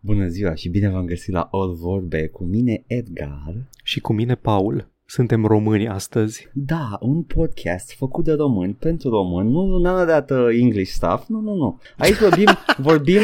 Bună ziua și bine v-am găsit la All Vorbe cu mine Edgar. Și cu mine, Paul. Suntem români astăzi. Da, un podcast făcut de români pentru români, nu none of that uh, English stuff, nu, nu, nu. Aici vorbim, vorbim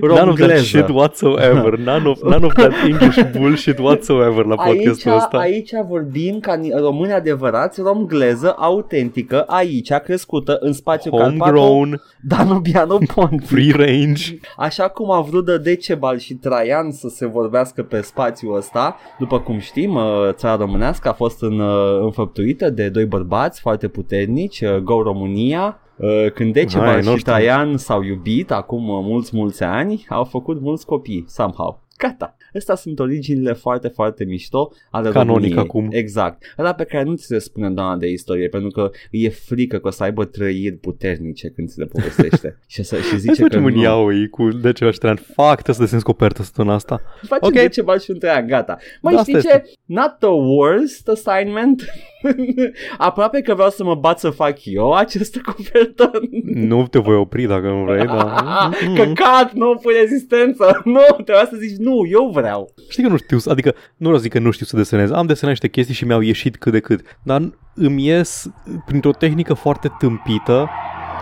None of that romgleză. shit whatsoever. None of, none of that English bullshit whatsoever la Aici, podcastul ăsta. aici vorbim ca ni- români adevărați, romgleză, autentică, aici, crescută în spațiu Carpato, Homegrown, Danubiano Pontic. free range. Așa cum a vrut de Decebal și Traian să se vorbească pe spațiul ăsta, după cum știm, uh, țara românească a fost în, uh, înfăptuită de doi bărbați foarte puternici, uh, Go România, Uh, Când Decebal Hai, și noștri. Traian s-au iubit acum uh, mulți, mulți ani, au făcut mulți copii, somehow. Gata. Astea sunt originile foarte, foarte mișto ale Canonic României. acum. Exact. Ăla pe care nu ți se spune doamna de istorie, pentru că îi e frică că o să aibă trăiri puternice când ți le povestește. și, să, și Hai zice să că facem un nu. iaoi cu de ceva și Traian. Fac, trebuie să desenez copertă săptămâna asta. Facem Ok. okay. ceva și între ea, gata. Mai Da, știi asta ce? Not the worst assignment. Aproape că vreau să mă bat să fac eu această copertă. Nu te voi opri dacă nu vrei, dar... Căcat, nu pui rezistență. Nu, trebuia să zici nu, eu vreau. Știi că nu știu, să- adică nu vreau să zic că nu știu să desenez. Am desenat niște chestii și mi-au ieșit cât de cât. Dar îmi ies printr-o tehnică foarte tâmpită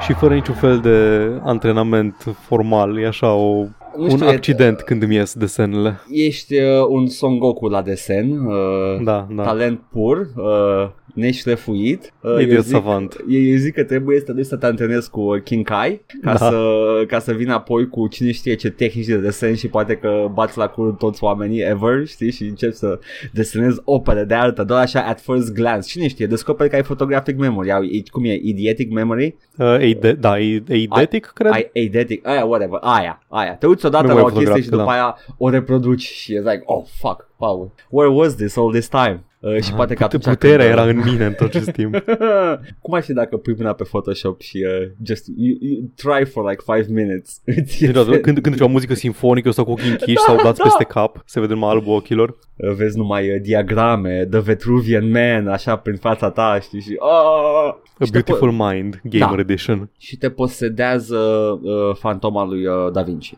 și fără niciun fel de antrenament formal. E așa o, Nu un știu, e- accident când îmi ies desenele. Ești uh, un Son Goku la desen, uh, Da, da. talent pur, uh, neșlefuit. Uh, Idiot eu zic- savant. Eu, eu zic că trebuie să te duci să te antrenezi cu uh, King Kai ca, Da. să, ca să vină apoi cu cine știe ce tehnici de desen și poate că bați la cur toți oamenii ever, știi, și începi să desenezi opere de artă, doar așa at first glance. Cine știe, descoperi că ai photographic memory, au, e- cum e, idiotic memory, Uh, eide- da, e- eidetic, cred. ai eidetic, aia, whatever, aia, aia. Te uiți odată la Memoria o chestie și fotografică, după da. aia o reproduci și e like, oh, fuck, Paul, where was this all this time? Uh, și Ah, poate că câtă atunci putere când- era în mine în tot acest timp. Cum ar fi dacă pui mâna pe Photoshop și uh, just you, you try for like 5 minutes? Îți Deci, iese- când, când e o muzică sinfonică sau cu ochii închiși Da, sau dați da. peste cap, se vede numai albul ochilor. Uh, Vezi numai uh, diagrame, The Vitruvian Man, așa prin fața ta, știi, și... Oh! A și, te Beautiful po- Mind, Gamer Da. Edition. și te posedează uh, fantoma lui uh, Da Vinci.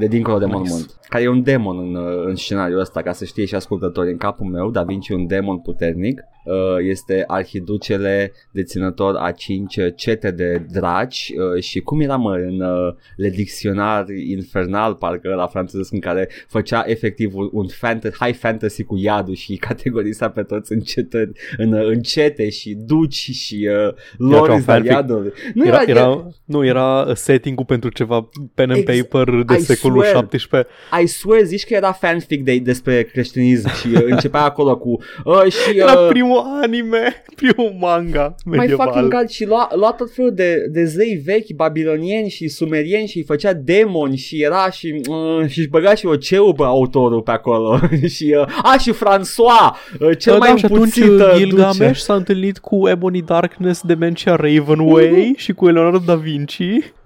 De dincolo de Nice. mormânt. Care e un demon în, uh, în scenariul ăsta, ca să știe și ascultătorii. În capul meu, Da Vinci e un demon puternic. Uh, Este arhiducele deținător a cinci uh, cete de draci uh, și cum era mă în uh, Le Dicționar Infernal, parcă la francezesc, în care făcea efectiv un, un fant- high fantasy cu iadul și îi categoriza pe toți în, cetări, în, uh, în cete și duci și uh, lords de fanfic. iadului. Nu Era, era, nu, era setting-ul pentru ceva pen and Ex- paper de I secolul swear. 17. I swear, zici că era fanfic de, despre creștinism și uh, începea acolo cu uh, și Era uh, primul anime, primul manga mai medieval. fucking god și lua, lua tot felul de, de zei vechi, babilonieni și sumerieni și îi făcea demoni și era și uh, și își băga și o ceubă autorul pe acolo și uh, a și François, uh, cel Da, mai da, și atunci împuțită Gilgamesh duce. s-a întâlnit cu Ebony Darkness, Dementia Ravenway și cu Leonardo da Vinci.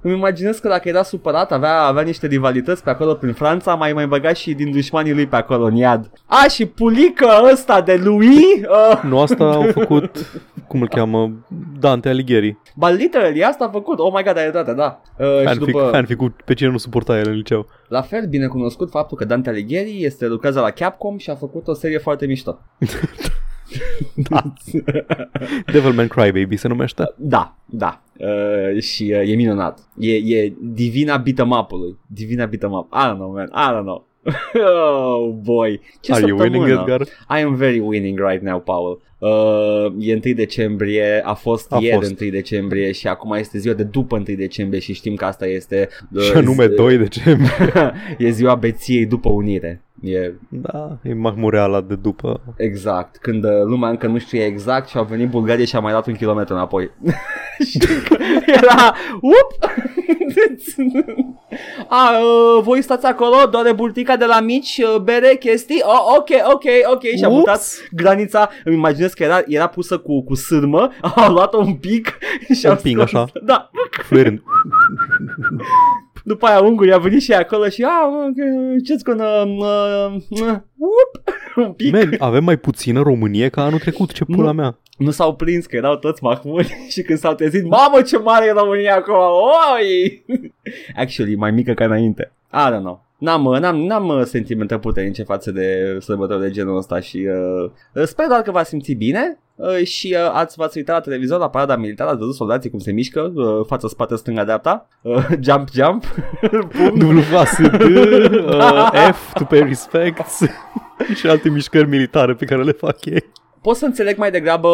Îmi imaginez că dacă era supărat avea, avea niște rivalități pe acolo prin Franța, mai mai băga și din dușmanii lui pe acolo în iad. A, și pulică ăsta de lui, uh, Nu, asta au făcut, cum îl cheamă, Dante Alighieri. Ba literally asta a făcut Oh my god, ai dreptate, da uh, Și Fanfic, după, fanfic pe cine nu suporta el în liceu. la fel bine cunoscut faptul că Dante Alighieri este lucrează la Capcom și a făcut o serie foarte mișto Devilman Crybaby se numește. Da, da uh, Și uh, e minunat E, e divina beat'em up-ului Divina beat'em up I don't know man, I don't know Oh boy Ce Are you săptămână winning, Edgar? I am very winning right now, Paul. Uh, e 1 decembrie, a fost A ieri fost. 1 decembrie și acum este ziua de după 1 decembrie și știm că asta este uh, Și anume zi- 2 decembrie. e ziua beției după unire. E Da, e mahmureala de după. exact. Când uh, lumea încă nu știe exact și au venit Bulgaria și a mai dat un kilometru înapoi. și că era up! a, uh, voi stați acolo, doare burtica de la mici, uh, bere, chestii. Oh, ok, ok, ok. Și a Ups! mutat granița. Îmi imaginez că era, era pusă cu, cu sârmă. A luat-o un pic și Un a ping, scos- așa. Da. Fluierând. După aia ungurii a venit și ea acolo și a, ce-ți gonna, uh, uh, whoop, un pic. Man, avem mai puțină Românie ca anul trecut, ce pula Nu. mea. Nu s-au prins că erau toți mahmuri și când s-au trezit, mamă ce mare e România acum, oi! Actually, mai mică ca înainte. I don't know. N-am, uh, n-am, n-am uh, sentimente puternice față de sărbători de genul ăsta și uh, sper doar că v-ați simțit bine uh, și uh, ați, v-ați uitat la televizor la parada militară, ați văzut soldații cum se mișcă, uh, față, spate, stânga, dreapta, uh, jump, jump, WASD, uh, F to pay respects și alte mișcări militare pe care le fac ei. pot să înțeleg mai degrabă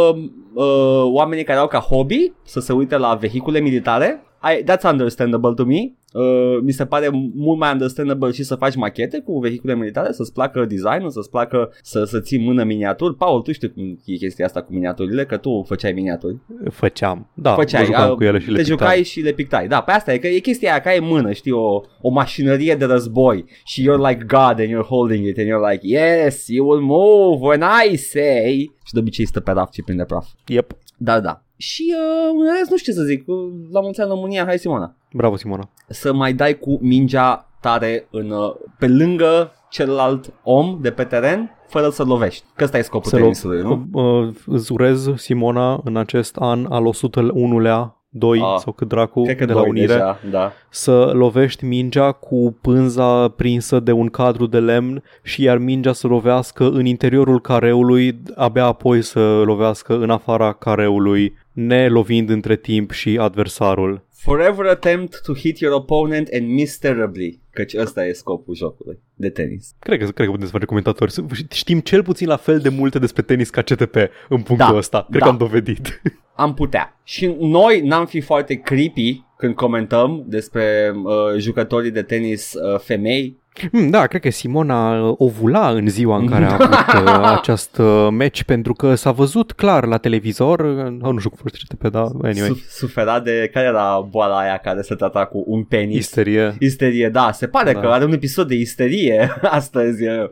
uh, oamenii care au ca hobby să se uite la vehicule militare. I, that's understandable to me. Uh, mi se pare mult mai understandable și să faci machete cu vehicule militare, să-ți placă designul, să-ți placă să, să ții mână miniaturi. Paul, tu știi cum e chestia asta cu miniaturile, că tu făceai miniaturi. Făceam, da, Făceai, mă jucam a, cu ele și le te pictam. jucai și le pictai. Da, pe asta e că e chestia aia, că ai în mână, știi, o, o mașinărie de război și you're like God and you're holding it and you're like, yes, you will move when I say. Și de obicei stă pe raft și prinde praf. Yep. Da, da. Și uh, în rest nu știu ce să zic, uh, la mulți ani în România, hai Simona, Bravo, Simona. să mai dai cu mingea tare în, uh, pe lângă celălalt om de pe teren, fără să lovești. Că ăsta e scopul Să lo- tenisului, nu? Uh, îți urez, Simona, în acest an al 101-lea, 2 Ah, sau cât dracu, Cred că de la doi unire, deja, da. să lovești mingea cu pânza prinsă de un cadru de lemn și iar mingea să lovească în interiorul careului, abia apoi să lovească în afara careului, ne lovind între timp și adversarul. Forever attempt to hit your opponent and miss terribly. Căci ăsta e scopul jocului de tenis. Cred că, cred că putem să facem comentatori. Să- Știm cel puțin la fel de multe despre tenis ca CTP în punctul Da, ăsta. Cred da. că am dovedit. Am putea. Și noi n-am fi foarte creepy când comentăm despre uh, jucătorii de tenis uh, femei. Hmm, Da, cred că Simona uh, ovula în ziua în care a avut uh, acest uh, match pentru că s-a văzut clar la televizor, uh, nu știu cum fost CTP, dar anyway, Su- sufera de... Care era boala aia care se trata cu un penis? isterie. Isterie, da, se pare Da. că are un episod de isterie astăzi. uh,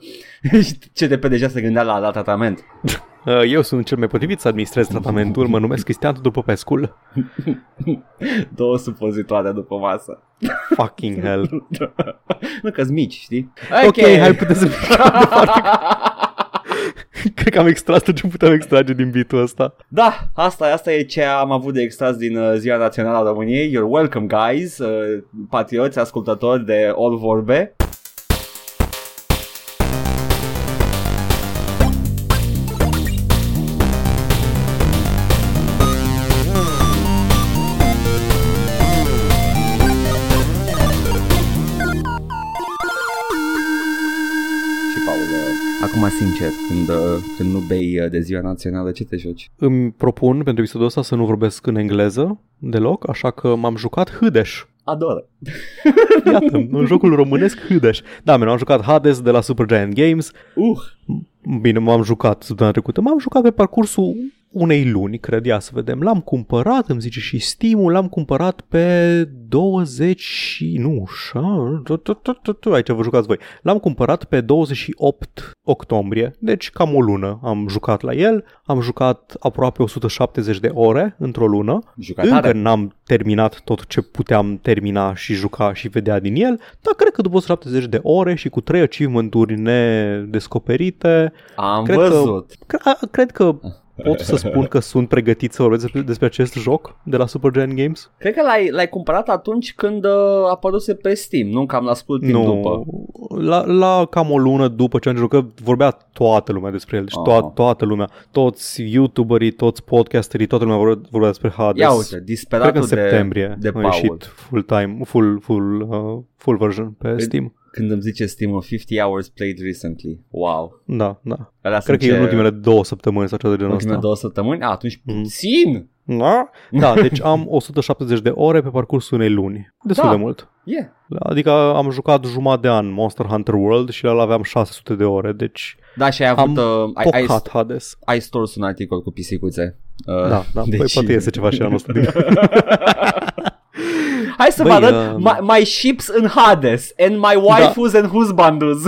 Și CDP deja se gândea la, la tratament. Uh, Eu sunt cel mai potrivit să administrez tratamentul, mă numesc Cristian după Pescul. Două supozitoare după masă. Fucking hell. nu că mici, știi? Ok, hai putem să plecăm departe. Cred că am extras tot ce puteam extrage din bitul ăsta. Da, asta, asta e ce am avut de extras din uh, Ziua Națională a României. You're welcome, guys, uh, patrioți, ascultători de All Vorbe. Sincer, când, uh, când nu bei uh, de Ziua Națională, ce te joci? Îmi propun pentru episodul ăsta să nu vorbesc în engleză deloc, așa că m-am jucat Hâdeș. Adoră. Iată, un jocul românesc Hâdeș. Da, men, am jucat Hades de la Supergiant Games. Uh, Bine, m-am jucat săptămâna trecută. M-am jucat pe parcursul unei luni, cred, ia să vedem. L-am cumpărat, îmi zice și Steam-ul, l-am cumpărat pe 20 și... nu, șa, tu, tu, tu, tu, tu, aici vă jucați voi. L-am cumpărat pe 28 octombrie, deci cam o lună am jucat la el. Am jucat aproape 170 de ore într-o lună. jucat Încă tare. n-am terminat tot ce puteam termina și juca și vedea din el, dar cred că după 170 de ore și cu 3 achievement-uri nedescoperite, Am cred că- văzut. cre- a- cred că pot să spun că sunt pregătit să vorbesc despre, despre acest joc de la Supergiant Games. Cred că l-ai, l-ai cumpărat atunci când uh, apăruse pe Steam, nu cam la scurt timp Nu, după. la, la cam o lună după ce am jucat, vorbea toată lumea despre el, deci Aha. toată, toată lumea, toți youtuberii, toți podcasterii, toată lumea vorbea, vorbea despre Hades. Ia uite, Cred că disperatul în septembrie de, de a Paul. ieșit full time, full, full, uh, full version pe Steam. Când îmi zice Steam 50 hours played recently. Wow. Da, da. Alea Cred sunt că e ce- în ultimele două săptămăni sau ceva de genul ultimele ăsta. două săptămâni? A, atunci Mm. puțin. Da? Da, deci am 170 de ore pe parcursul unei luni. Destul Da. de mult. Yeah. Adică am jucat jumătate de an Monster Hunter World și la aveam 600 de ore, deci Da, și ai avut... am uh, ai, ai, pocat Hades. ai stors un articol cu pisicuțe. Uh, Da, da, deci... păi poate iese ceva și anul ăsta din... Hai să Băi, vă arăt uh, my, my ships in Hades and my waifus and husbandus.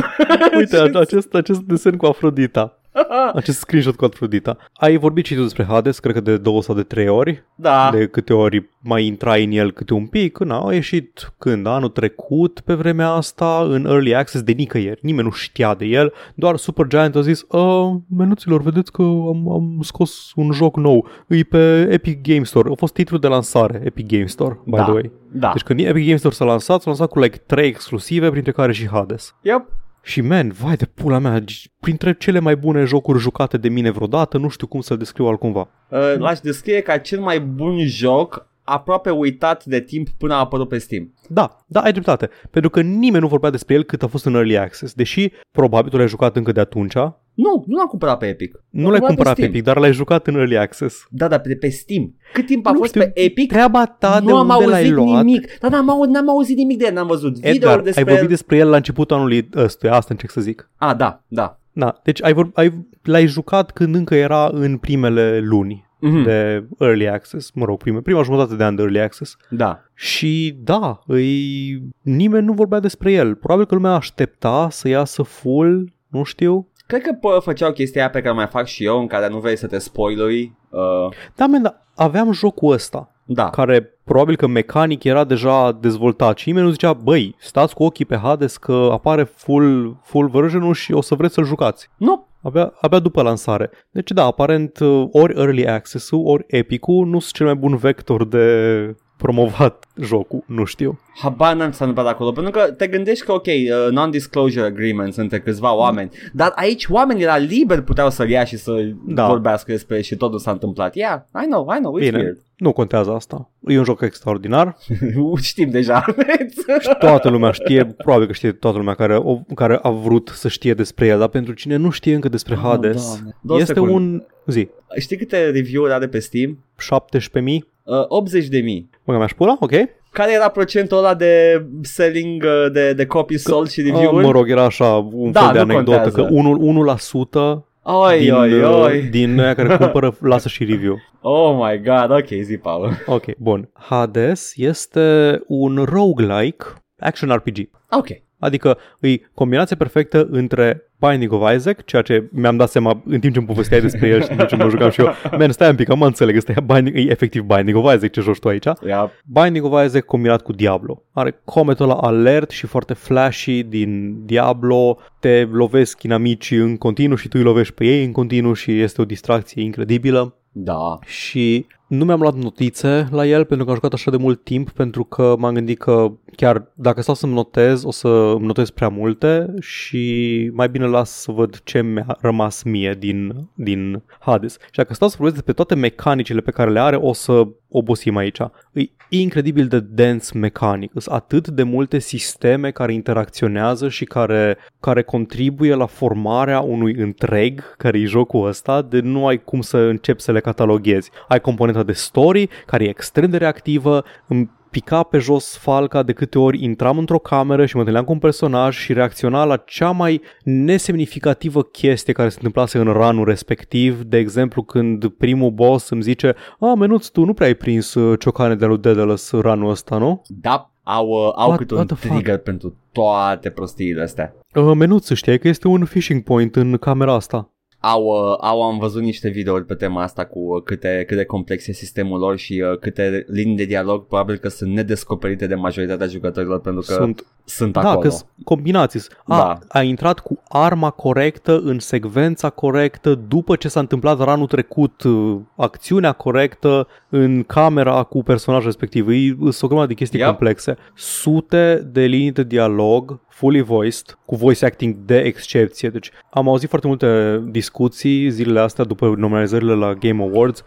Uite, acest, acest desen cu Afrodita. Acest screenshot cu Afrodita. Ai vorbit și tu despre Hades, cred că de două sau de trei ori. Da. De câte ori mai intrai în el câte un pic. Când a ieșit când? Anul trecut pe vremea asta în Early Access de nicăieri. Nimeni nu știa de el. Doar Supergiant a zis uh, menuților, vedeți că am, am scos un joc nou. E pe Epic Game Store. A fost titlul de lansare, Epic Game Store, by Da. the way. Da. Deci când Epic Game Store s-a lansat, s-a lansat cu like 3 exclusive, printre care și Hades. Yep. Și man, vai de pula mea, printre cele mai bune jocuri jucate de mine vreodată, nu știu cum să-l descriu altcumva. Uh, l-aș descrie ca cel mai bun joc aproape uitat de timp până a apărut pe Steam. Da, da, ai dreptate. Pentru că nimeni nu vorbea despre el cât a fost în Early Access. Deși probabil tu l-ai jucat încă de atunci. Nu, nu l-am cumpărat pe Epic. Nu l-ai cumpărat pe Steam. Epic, dar l-ai jucat în Early Access. Da, dar de pe Steam. Cât timp a Nu fost știu, pe Epic, Treaba ta de nu am unde l-ai auzit luat. nimic. Dar n-am, auzit, n-am auzit nimic de el, n-am văzut Edgar, video despre ai vorbit el. despre el la începutul anului ăstuia, asta încerc să zic. Ah, da, da. Da, deci ai, vor, ai, l-ai jucat când încă era în primele luni Mhm. de Early Access, mă rog, prime, prima jumătate de an de Early Access. Da. Și da, îi, nimeni nu vorbea despre el. Probabil că lumea aștepta să iasă full, nu știu. Cred că pă, făceau chestia aia pe care mai fac și eu, în care nu vrei să te spoilui. Uh, Da, men, dar aveam jocul ăsta, da. care probabil că mecanic era deja dezvoltat și nimeni nu zicea, băi, stați cu ochii pe Hades că apare full, full version și o să vreți să-l jucați. Nu, Abia, abia după lansare. Deci da, aparent uh, ori Early Access-ul, ori Epic-ul nu sunt cel mai bun vector de promovat jocul, nu știu. habar n-am ce s-a întâmplat acolo, pentru că te gândești că, ok, uh, non-disclosure agreements între câțiva oameni, dar aici oamenii la liber puteau să-l ia și să Da. vorbească despre și totul s-a întâmplat. Yeah, I know, I know, it's Bine, weird. nu contează asta. E un joc extraordinar. Știm deja. Și toată lumea știe, probabil că știe toată lumea care, o, care a vrut să știe despre el, dar pentru cine nu știe încă despre Oh, Hades, Doamne. Două este secunde. un... zi, Știi câte review-uri are pe Steam? 17.000? Uh, 80 de mii. Mă mi-aș pula? Ok. Care era procentul ăla de selling, uh, de, de copii sold și Uh, review-uri? mă rog, era așa un Da, fel de nu anecdotă contează. că 1, 1% Oi, din, oi, uh, oi. din aia care cumpără lasă și review. Oh my god, ok, zi, Paul. Ok, bun. Hades este un roguelike action RPG. Ok. Adică e combinația perfectă între Binding of Isaac, ceea ce mi-am dat seama în timp ce îmi povesteai despre el și în timp ce mă jucam și eu. Man, stai un pic, am înțeleg, ăsta e, Binding, e efectiv Binding of Isaac ce joci tu aici. Yeah. Binding of Isaac combinat cu Diablo. Are cometul ăla alert și foarte flashy din Diablo, te lovesc inamicii în continuu și tu îi lovești pe ei în continuu și este o distracție incredibilă Da. și nu mi-am luat notițe la el pentru că am jucat așa de mult timp pentru că m-am gândit că chiar dacă stau să-mi notez o să îmi notez prea multe și mai bine las să văd ce mi-a rămas mie din, din Hades. Și dacă stau să vorbesc despre toate mecanicile pe care le are o să obosim aici. E incredibil de dense mecanic. Sunt atât de multe sisteme care interacționează și care, care contribuie la formarea unui întreg care e jocul ăsta, de nu ai cum să începi să le cataloghezi. Ai componenta de story, care e extrem de reactivă, îmi pica pe jos falca de câte ori intram într-o cameră și mă întâlneam cu un personaj și reacționa la cea mai nesemnificativă chestie care se întâmplase în ranul respectiv. De exemplu, când primul boss îmi zice A, menuț, tu nu prea ai prins uh, ciocane de lui Daedalus ranul ăsta, nu? Da, au, uh, au What- câte un what the fuck? trigger pentru toate prostiile astea. Uh, menuț, știai că este un fishing point în camera asta? Au, uh, au, am văzut niște videouri pe tema asta cu uh, câte, cât de complex e sistemul lor și uh, câte linii de dialog probabil că sunt nedescoperite de majoritatea jucătorilor pentru că sunt, Sunt sunt Da, acolo. că combinații. A, Da. a intrat cu arma corectă, în secvența corectă, după ce s-a întâmplat ranul trecut, uh, acțiunea corectă, în camera cu personajul respectiv. E sunt o grămadă de chestii Yep. complexe. Sute de linii de dialog fully voiced, cu voice acting de excepție. Deci am auzit foarte multe discuții zilele astea după nominalizările la Game Awards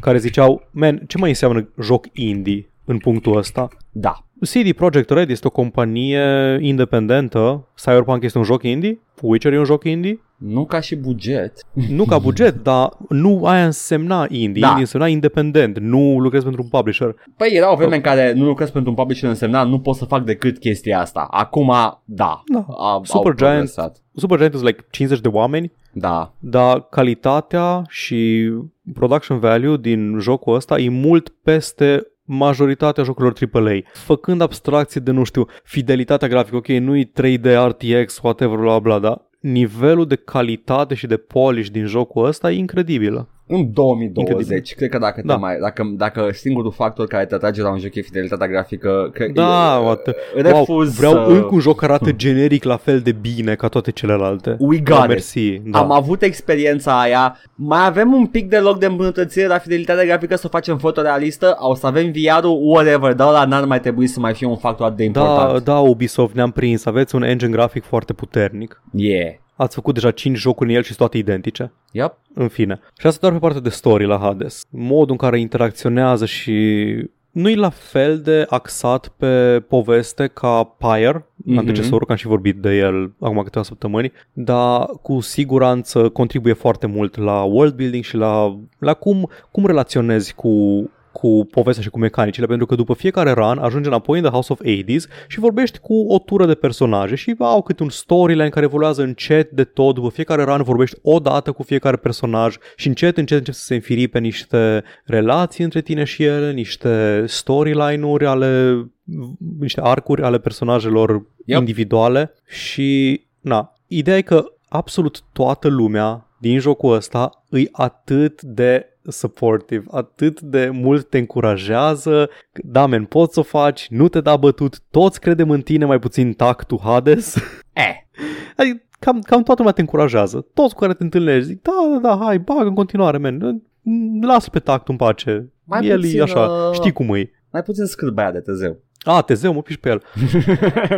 care ziceau, man, ce mai înseamnă joc indie în punctul ăsta? Da. CD Projekt Red este o companie independentă. Cyberpunk este un joc indie. Witcher e un joc indie. Nu ca și buget. Nu ca buget, dar nu aia însemna indie. Da. Indie însemna independent. Nu lucrezi pentru un publisher. Păi era o vreme în care nu lucrezi pentru un publisher însemna nu pot să fac decât chestia asta. Acum, da. Da. A, Supergiant. Au progresat. Supergiant sunt like 50 de oameni, Da. dar calitatea și production value din jocul ăsta e mult peste majoritatea jocurilor AAA, făcând abstracție de, nu știu, fidelitatea grafică, ok, nu-i 3D RTX, whatever, bla bla, dar nivelul de calitate și de polish din jocul ăsta e incredibilă. În 2020, Incredibil. cred că dacă, Da. te mai, dacă, dacă singurul factor care te atrage la un joc e fidelitatea grafică, cred Da, e, what- refuz wow, vreau să... încă un joc care arată generic la fel de bine ca toate celelalte. We Da, got it. mersi. Da. Am avut experiența aia, mai avem un pic de loc de îmbunătățire la fidelitatea grafică să o facem fotorealistă, o să avem VR-ul, whatever, dar ăla n-ar mai trebui să mai fie un factor atât de da, important. da, Ubisoft, ne-am prins. Aveți un engine grafic foarte puternic. Yeah. Ați făcut deja 5 jocuri în el și sunt toate identice. Yep. În fine. Și asta doar pe partea de story la Hades. Modul în care interacționează și nu e la fel de axat pe poveste ca Pyre, Mhm. mm-hmm. antecesorul, că am și vorbit de el acum câteva săptămâni, dar cu siguranță contribuie foarte mult la world building și la, la cum, cum relaționezi cu cu povestea și cu mecanicile, pentru că după fiecare run ajungi înapoi în The House of Hades și vorbești cu o tură de personaje și au câte un storyline care evoluează încet de tot, după fiecare run vorbești o dată cu fiecare personaj și încet, încet încep să se înfiri pe niște relații între tine și ele, niște storyline-uri ale niște arcuri ale personajelor Yep. yep. individuale și na, ideea e că absolut toată lumea din jocul ăsta îi atât de supportive, atât de mult te încurajează, da, men, poți să o faci, nu te da bătut, toți credem în tine, mai puțin tactul Hades. Eh. Adică cam, cam toată lumea te încurajează. Toți cu care te întâlnești zic, da, da, da, hai, bagă în continuare, men. Lasă pe tact în pace. Mai El puțin, e așa, uh, știi cum e. Mai puțin scârbaia de Tezeu. A, Tezeu, mă piși pe el.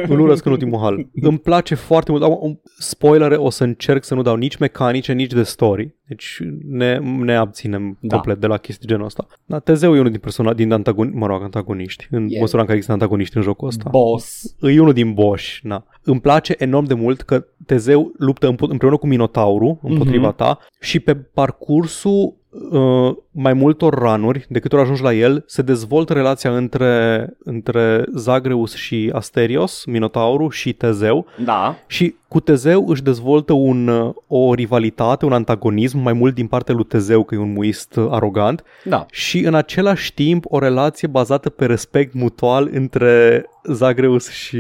Îl urăsc în ultimul hal. Îmi place foarte mult. Am- Spoilere, o să încerc să nu dau nici mecanice, nici de story. Deci ne, ne abținem Da. da. complet de la chestii genul ăsta. Dar Tezeu e unul din persona, din antagoni, mă rog, antagoniști. În E- măsura în care există antagoniști în jocul ăsta. Boss. E unul din Bosch, na. Îmi place enorm de mult că Tezeu luptă împo- împreună cu Minotaurul împotriva Mhm. ta și pe parcursul uh, mai multor ranuri, de câte ori ajungi la el, se dezvoltă relația între, între Zagreus și Asterios, Minotaurul și Tezeu Da. și cu Tezeu își dezvoltă un, uh, o rivalitate, un antagonism mai mult din partea lui Tezeu, că e un muist uh, arogant, Da. și în același timp o relație bazată pe respect mutual între Zagreus și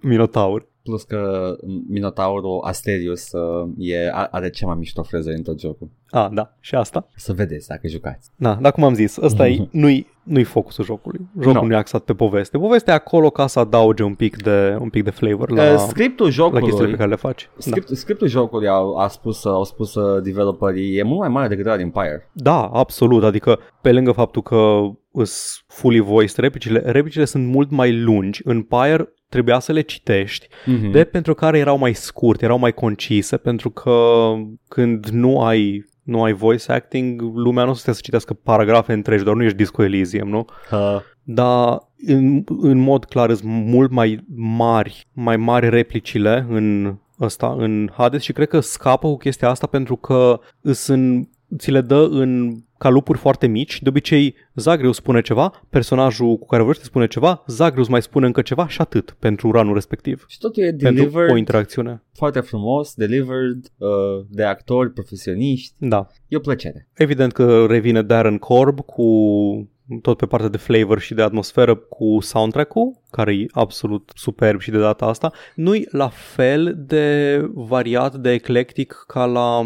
Minotaur. Plus că Minotaurul Asterius uh, e, are cea mai mișto freză din tot jocul. A, da, și asta. Să vedeți dacă jucați. Da, dar cum am zis, ăsta e, nu-i, nu-i focusul jocului. Jocul No. nu e axat pe poveste. Povestea e acolo ca să adauge un pic de, un pic de flavor la, Uh, scriptul la jocului chestiile pe care le faci. Da. Script, Scriptul jocului au, a spus, au spus uh, developerii e mult mai mare decât ăla din Pyre. Da, absolut. Adică, pe lângă faptul că îs fully voiced replicile, replicile sunt mult mai lungi. În Pyre trebuia să le citești, Mm-hmm. de pentru care erau mai scurte, erau mai concise, pentru că când nu ai nu ai voice acting, lumea nu o să stea să citească paragrafe întregi, doar nu ești Disco Elysium, nu? Uh, Dar în, în mod clar sunt mult mai mari, mai mari replicile în ăsta, în Hades și cred că scapă cu chestia asta pentru că îs în, ți le dă în calupuri foarte mici. De obicei, Zagreus spune ceva, personajul cu care vorbește spune ceva, Zagreus mai spune încă ceva și atât pentru ranul respectiv. și totul e Pentru delivered o interacțiune. foarte frumos, delivered uh, de actori profesioniști. Da. E o plăcere. Evident că revine Darren Korb cu tot pe partea de flavor și de atmosferă cu soundtrack-ul, care e absolut superb și de data asta. Nu-i la fel de variat, de eclectic ca la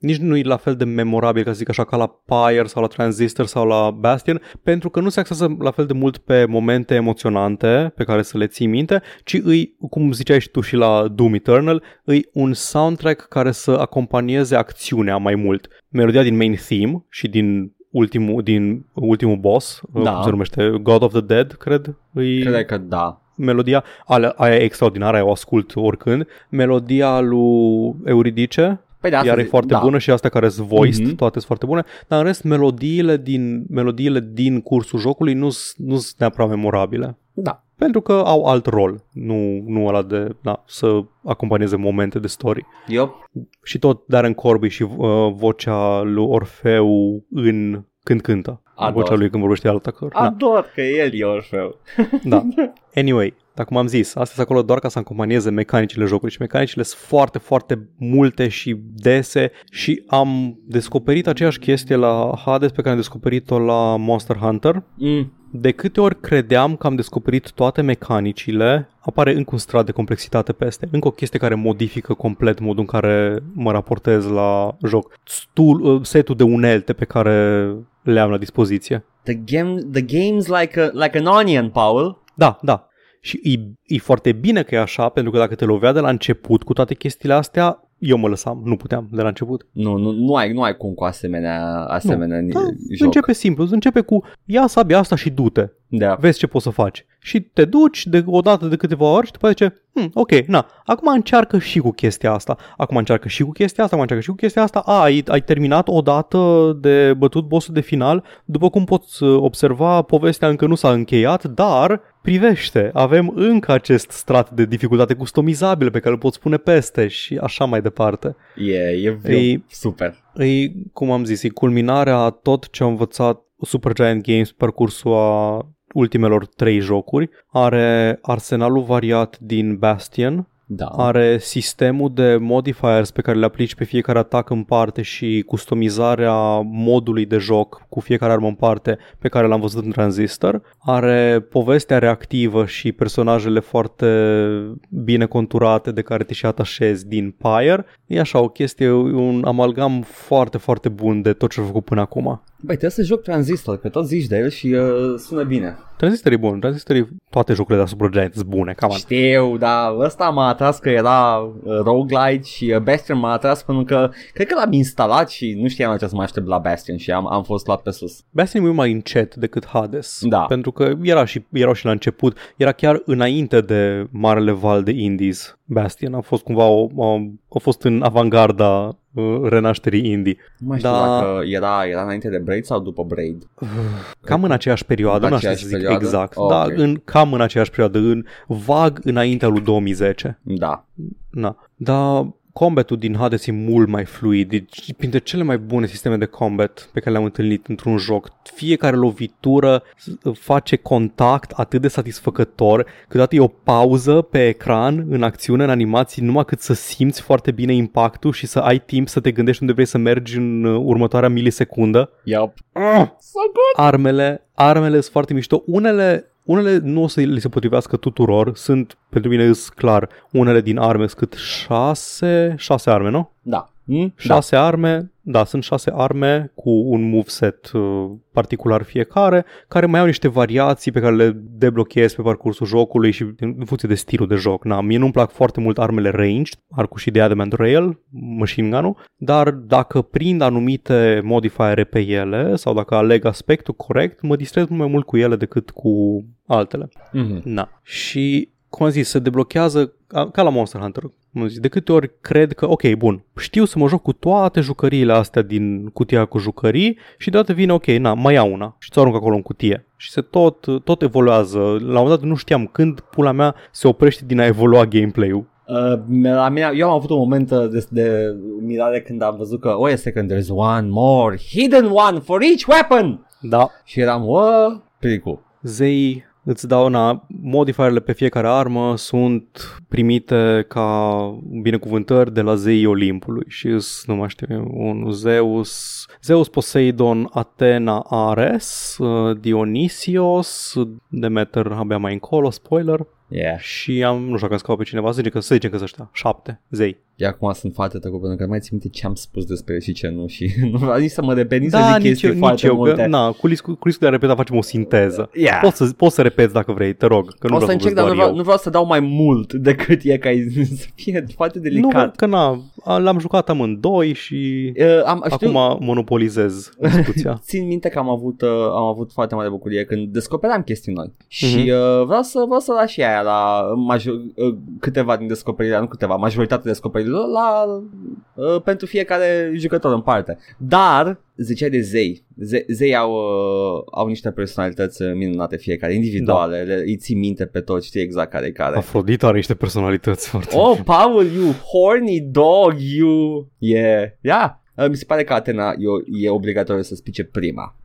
nici nu e la fel de memorabil, ca să zic așa, ca la Pyre sau la Transistor sau la Bastion, pentru că nu se axează la fel de mult pe momente emoționante pe care să le ții minte, ci îi, cum ziceai și tu și la Doom Eternal, îi un soundtrack care să acompanieze acțiunea mai mult. Melodia din main theme și din ultimul, din ultimul boss, Da. cum se numește, God of the Dead, cred, îi Cred că da. melodia, alea, aia e extraordinară, aia o ascult oricând. Melodia lui Euridice, Păi de asta iar e zic, foarte da. bună și astea care sunt voiced, Mhm. mm-hmm. toate sunt foarte bune, dar în rest melodiile din, melodiile din cursul jocului nu sunt neapărat memorabile. Da. Pentru că au alt rol, nu, nu ăla de na, să acompanieze momente de story. Eu Și tot Darren Corby și uh, vocea lui Orfeu în când cântă. Ador. Vocea lui când vorbește alt actor. Na. ador că el e Orfeu. Da. Anyway, Dar cum am zis, astea sunt acolo doar ca să acompanieze mecanicile jocului și mecanicile sunt foarte, foarte multe și dese și am descoperit aceeași chestie la Hades pe care am descoperit-o la Monster Hunter. Mm. De câte ori credeam că am descoperit toate mecanicile, apare încă un strat de complexitate peste. Încă o chestie care modifică complet modul în care mă raportez la joc. Stul, uh, setul de unelte pe care le am la dispoziție. The, game, the game's like, a, like an onion, Paul. Da, da. Și e, e foarte bine că e așa, pentru că dacă te lovea de la început cu toate chestiile astea, eu mă lăsam, nu puteam de la început. Nu, nu, nu, ai, nu ai cum cu asemenea, asemenea Da, joc. începe simplu, începe cu ia sabia asta și du-te, Da. vezi ce poți să faci. Și te duci de o dată de câteva ori și după aceea zice, hm, ok, na, acum încearcă și cu chestia asta, acum încearcă și cu chestia asta, acum încearcă și cu chestia asta, a, ai, ai terminat o dată de bătut bossul de final, după cum poți uh, observa, povestea încă nu s-a încheiat, dar privește, avem încă acest strat de dificultate customizabil pe care îl poți pune peste și așa mai departe. E, e, e, Ei- super. E, cum am zis, e culminarea a tot ce a învățat Supergiant Games pe parcursul a ultimelor trei jocuri. Are arsenalul variat din Bastion, Da. are sistemul de modifiers pe care le aplici pe fiecare atac în parte și customizarea modului de joc cu fiecare armă în parte pe care l-am văzut în Transistor. Are povestea reactivă și personajele foarte bine conturate de care te și atașezi din Pyre. E așa o chestie, un amalgam foarte, foarte bun de tot ce a făcut până acum. Băi, trebuie să joc Transistor, că tot zici de el și uh, sună bine. Transistor e bun, Transistor e... toate jocurile de la Supergiant sunt bune, cam Știu, dar ăsta m-a atras că era uh, roguelite și uh, Bastion m-a atras pentru că cred că l-am instalat și nu știam la ce să mă aștept la Bastion și am, am fost luat pe sus. Bastion e mult mai încet decât Hades. Da. Pentru că era și, erau și la început. Era chiar înainte de marele val de indies. Bastion a fost cumva o, o, a fost în avangarda uh, renașterii indie. Nu mai știu Da. dacă era, era înainte de Braid sau după Braid. Cam în aceeași perioadă, nu aș Aceeași să zic perioadă? exact, Oh, dar ok. în, cam în aceeași perioadă, în vag înaintea lui 2010. Da. Na. Dar combatul din Hades e mult mai fluid, e printre cele mai bune sisteme de combat pe care le-am întâlnit într-un joc. Fiecare lovitură face contact atât de satisfăcător, câteodată e o pauză pe ecran, în acțiune, în animații, numai cât să simți foarte bine impactul și să ai timp să te gândești unde vrei să mergi în uh, următoarea milisecundă. Yup. So good. Armele, armele sunt foarte mișto. Unele unele nu o să li se potrivească tuturor, sunt, pentru mine îs clar, unele din arme sunt cât șase, șase arme, nu? Da. Hmm? Șase da. arme, da, sunt șase arme cu un moveset uh, particular fiecare, care mai au niște variații pe care le deblochezi pe parcursul jocului și în funcție de stilul de joc. Na, mie nu-mi plac foarte mult armele ranged, arcul și de Adamant Rail, machine gun dar dacă prind anumite modifiere pe ele sau dacă aleg aspectul corect, mă distrez mult mai mult cu ele decât cu altele. Da. Mhm. Na. Și, cum am zis, se deblochează ca ca la Monster Hunter. Cum am zis, de câte ori cred că, ok, bun, știu să mă joc cu toate jucăriile astea din cutia cu jucării și deodată vine, ok, na, mai iau una și ți-o arunc acolo în cutie. Și se tot, tot evoluează. La un moment dat nu știam când pula mea se oprește din a evolua gameplay-ul. Uh, la mine, eu am avut un moment uh, de, de mirare când am văzut că, oh, a second, there's one more hidden one for each weapon! Da, Și eram, oh, pretty cool. zei îți dau na, modifierele pe fiecare armă sunt primite ca binecuvântări de la zeii Olimpului și îs, nu mai știu, un Zeus, Zeus, Poseidon, Atena, Ares, uh, Dionysios, Demeter abia mai încolo, spoiler, Yeah. și am, nu știu dacă am scăpat pe cineva, să zicem că, să zicem că sunt ăștia, șapte zei. Eu acum sunt foarte tăcut pentru că nu mai țin minte ce am spus despre el și ce nu și nu vreau nici să mă repet, nici să Da, zic nici chestii eu, nici foarte eu, multe. că, na, cu riscul, cu riscul de a repeta facem o sinteză. Yeah. Poți să, poți să repeți dacă vrei, te rog, că nu o vreau să încerc, dar doar nu vreau, eu. nu vreau să dau mai mult decât e ca să fie foarte Nu, delicat. că na, a- l-am jucat amândoi și Uh, am, știu, acum monopolizez discuția. țin minte că am avut, uh, am avut foarte mare bucurie când descoperam chestii noi și Mhm. uh, vreau să vreau să las și aia la major, uh, câteva din descoperiri, nu câteva, majoritatea descoperirilor la, uh, pentru fiecare jucător în parte. Dar ziceai de zei. Ze- zei au, uh, au niște personalități uh, minunate fiecare, individuale, da. le, îi ții minte pe toți, știi exact care e care. Afrodita are niște personalități foarte Oh, Paul, you horny dog, you... Yeah, yeah. Uh, Mi se pare că Atena e, o- e obligatoriu să spice prima uh,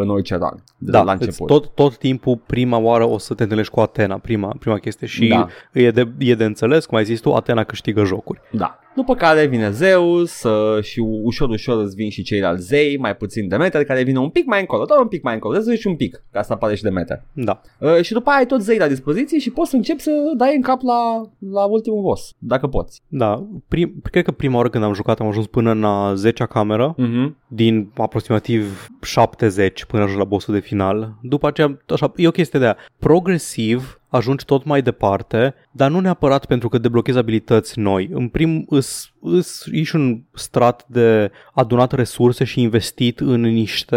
în orice run de Da, la îți început. tot, tot timpul prima oară o să te întâlnești cu Atena, prima, prima chestie și Da. e, de, e de înțeles, cum ai zis tu, Atena câștigă jocuri. Da. După care vine Zeus uh, și ușor, ușor îți vin și ceilalți zei, mai puțin Demeter, care vine un pic mai încolo, doar un pic mai încolo, Zeus și un pic, ca să apare și Demeter. Da, Uh, și după aia ai tot zei la dispoziție și poți să începi să dai în cap la, la ultimul boss, dacă poți. da. Prim, cred că prima oară când am jucat am ajuns până în a 10-a cameră, Mm-hmm. din aproximativ 70 până ajung la bossul de final. După aceea, așa, e o chestie de aia. Progresiv ajungi tot mai departe, dar nu neapărat pentru că deblochezi abilități noi. În prim, îs, îs, ești un strat de adunat resurse și investit în niște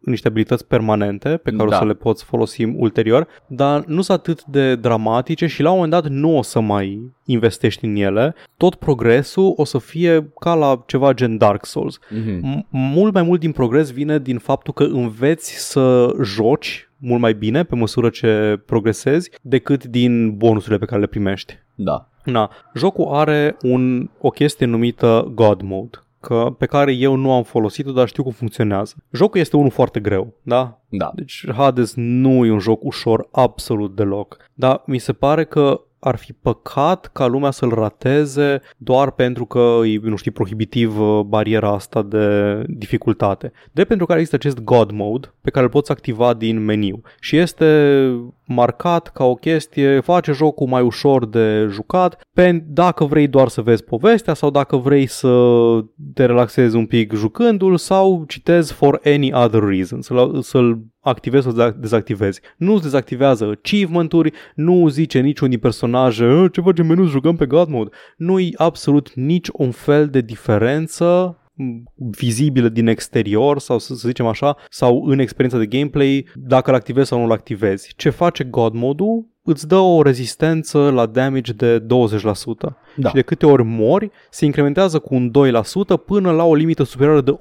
în niște abilități permanente pe care Da. o să le poți folosi ulterior, dar nu sunt atât de dramatice și la un moment dat nu o să mai investești în ele. Tot progresul o să fie ca la ceva gen Dark Souls. Mm-hmm. M- mult mai mult din progres vine din faptul că înveți să joci mult mai bine pe măsură ce progresezi decât din bonusurile pe care le primești. Da. Na, jocul are un, o chestie numită God Mode, că, pe care eu nu am folosit-o, dar știu cum funcționează. Jocul este unul foarte greu, da? Da. Deci Hades nu e un joc ușor absolut deloc, dar mi se pare că ar fi păcat ca lumea să-l rateze doar pentru că e, nu știu, prohibitiv uh, bariera asta de dificultate. De pentru care există acest God Mode pe care îl poți activa din meniu și este marcat ca o chestie, face jocul mai ușor de jucat, pe, dacă vrei doar să vezi povestea sau dacă vrei să te relaxezi un pic jucându-l sau citezi for any other reason, să-l, să-l activezi sau deza- dezactivezi. Nu îți dezactivează achievement-uri, nu zice niciun din personaje "Eh, ce facem meniu, jucăm pe God Mode. Nu-i absolut nici un fel de diferență m, vizibilă din exterior sau să, să zicem așa, sau în experiența de gameplay, dacă îl activezi sau nu îl activezi. Ce face God Mode-ul? Îți dă o rezistență la damage de 20%. Da. Și de câte ori mori, se incrementează cu un 2% până la o limită superioară de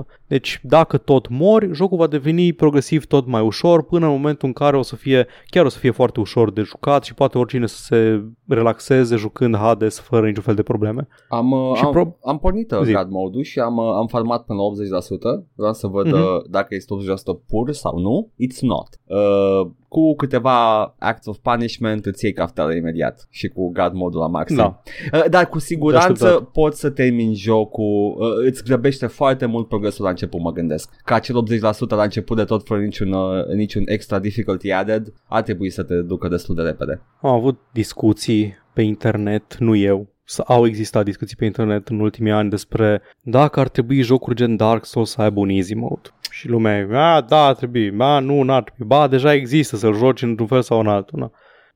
80%. Deci dacă tot mori, jocul va deveni progresiv tot mai ușor până în momentul în care o să fie, chiar o să fie foarte ușor de jucat și poate oricine să se relaxeze jucând Hades fără niciun fel de probleme. Am, uh, Și am, pro- am pornit uh, Zi. God mode și am, uh, am farmat până la 80%. Vreau să văd Mhm. uh, dacă este 80% pur sau nu. It's not. Uh, cu câteva acts of punishment îți iei cafeteala imediat și cu God mode la maxim. Da. Uh, dar cu siguranță așteptat. poți să termini jocul, uh, îți grăbește foarte mult progresul la început, mă gândesc. Ca acel 80% la început de tot fără niciun, uh, niciun extra difficulty added, ar trebui să te ducă destul de repede. Am avut discuții pe internet, nu eu, să au existat discuții pe internet în ultimii ani despre dacă ar trebui jocuri gen Dark Souls să aibă un easy mode. Și lumea e, a, da, ar trebui, ba, nu, n-ar trebui, ba, deja există să-l joci într-un fel sau în altul. Na.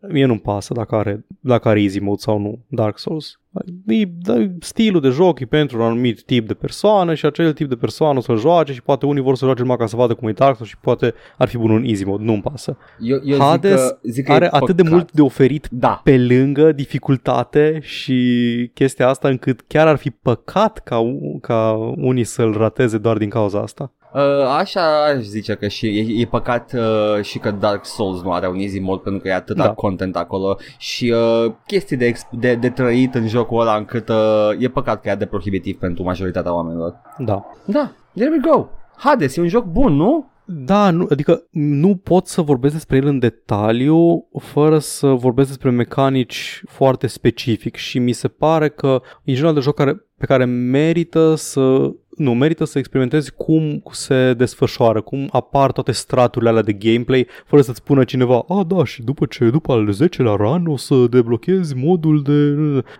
Mie nu-mi pasă dacă are, dacă are easy mode sau nu Dark Souls. E, da, stilul de joc e pentru un anumit tip de persoană și acel tip de persoană o să-l joace și poate unii vor să joace numai ca să vadă cum e Dark Souls și poate ar fi bun un easy mode, nu-mi pasă. Eu, eu Hades zic că, zic că e are atât de păcat. mult de oferit Da, pe lângă dificultate și chestia asta încât chiar ar fi păcat ca, u- ca unii să-l rateze doar din cauza asta. Uh, așa aș zice că și e, e păcat uh, și că Dark Souls nu are un easy mode pentru că e atâta Da. content acolo și uh, chestii de, exp- de, de trăit în jocul ăla încât uh, e păcat că e atât de prohibitiv pentru majoritatea oamenilor. Da. Da, there we go. Hades e un joc bun, nu? Da, nu, adică nu pot să vorbesc despre el în detaliu fără să vorbesc despre mecanici foarte specific și mi se pare că e genul de joc care, pe care merită să nu, merită să experimentezi cum se desfășoară, cum apar toate straturile alea de gameplay, fără să-ți spună cineva, a, da, și după ce, după al 10-lea run, o să deblochezi modul de...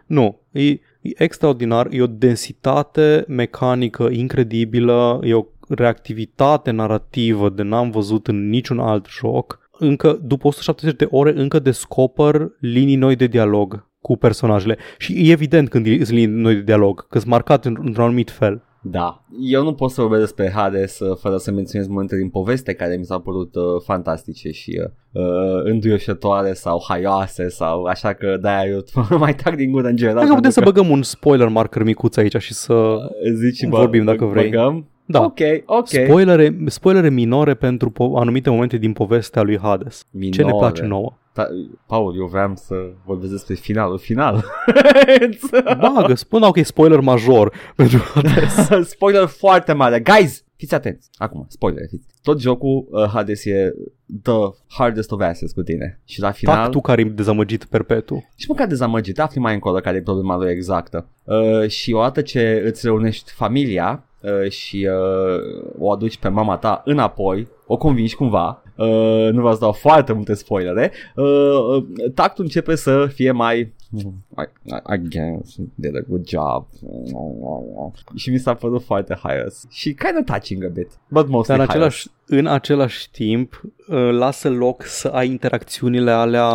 Nu, e, e extraordinar, e o densitate mecanică incredibilă, e o reactivitate narrativă de n-am văzut în niciun alt joc. Încă, după 170 de ore, încă descoper linii noi de dialog cu personajele. Și e evident când sunt linii noi de dialog, că sunt marcate într-un anumit fel. Da. Eu nu pot să vorbesc despre Hades uh, fără să menționez momente din poveste care mi s-au părut uh, fantastice și uh, uh, înduioșătoare sau haioase sau așa că de-aia eu mai tac din gură în general. Hai că putem să pentru băgăm un spoiler marker micuț aici și să... că zici, bă, vorbim dacă vrei. Băgăm? Da. Ok, ok. Spoilere, spoilere minore pentru po- anumite momente din povestea lui Hades. Minore. Ce ne place nouă? Ta- Paul, eu vreau să vorbesc despre finalul final. Bagă, spune ok, spoiler major pentru Hades. Spoiler foarte mare. Guys, fiți atenți, acum, spoiler, fiți. Tot jocul uh, Hades e the hardest of asses cu tine. Și la final... Tac tu care e dezamăgit perpetu. Și măcar dezamăgit, afli mai încolo care e problema lui exactă. Uh, și odată ce îți reunești familia uh, și uh, o aduci pe mama ta înapoi, o convingi cumva, uh, nu v-ați dau foarte multe spoilere, uh, uh, tactul începe să fie mai I, I, I guess did a good job. Și mi s-a părut foarte highest. Și kind of touching a bit, but mostly Dar în același, în același timp uh, lasă loc să ai interacțiunile alea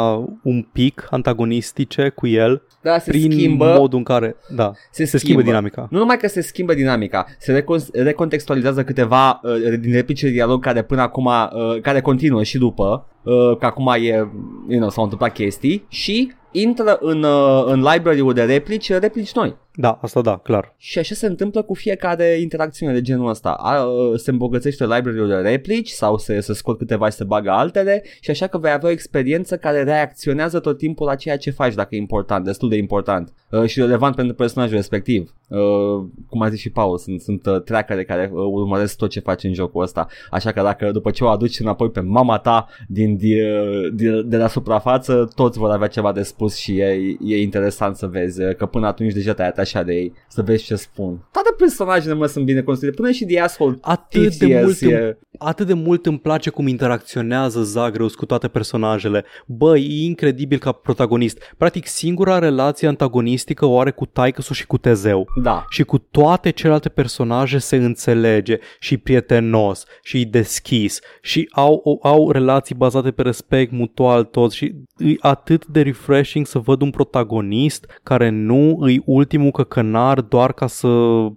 un pic antagonistice cu el da, se prin schimbă, modul în care da, se, se schimbă dinamica. Nu numai că se schimbă dinamica, se recon- recontextualizează câteva uh, din replicile de dialog care până acum, uh, care continuă și după, uh, că acum e, you know, s-au întâmplat chestii și intră în, uh, în library-ul de replici, replici noi. Da, asta da, clar. Și așa se întâmplă cu fiecare interacțiune de genul ăsta. A, uh, se îmbogățește library-ul de replici sau se, se scot câteva și se bagă altele și așa că vei avea o experiență care reacționează tot timpul la ceea ce faci dacă e important, destul de important uh, și relevant pentru personajul respectiv. Uh, cum a zis și Paul, sunt, sunt uh, trackere care uh, urmăresc tot ce faci în jocul ăsta. Așa că dacă după ce o aduci înapoi pe mama ta din, din, din, de la suprafață, toți vor avea ceva de spus și e, e interesant să vezi uh, că până atunci deja te-ai așa de ei, să vezi ce spun. Toate personajele mă sunt bine construite, până și de asshole Atât de, TCS mult e- îmi, atât de mult îmi place cum interacționează Zagreus cu toate personajele. Bă, e incredibil ca protagonist. Practic, singura relație antagonistică o are cu Taicăsu și cu Tezeu. Da, Și cu toate celelalte personaje se înțelege și e prietenos și e deschis și au, o- au relații bazate pe respect mutual toți și e atât de refreshing să văd un protagonist care nu îi ultimul căcănar doar ca să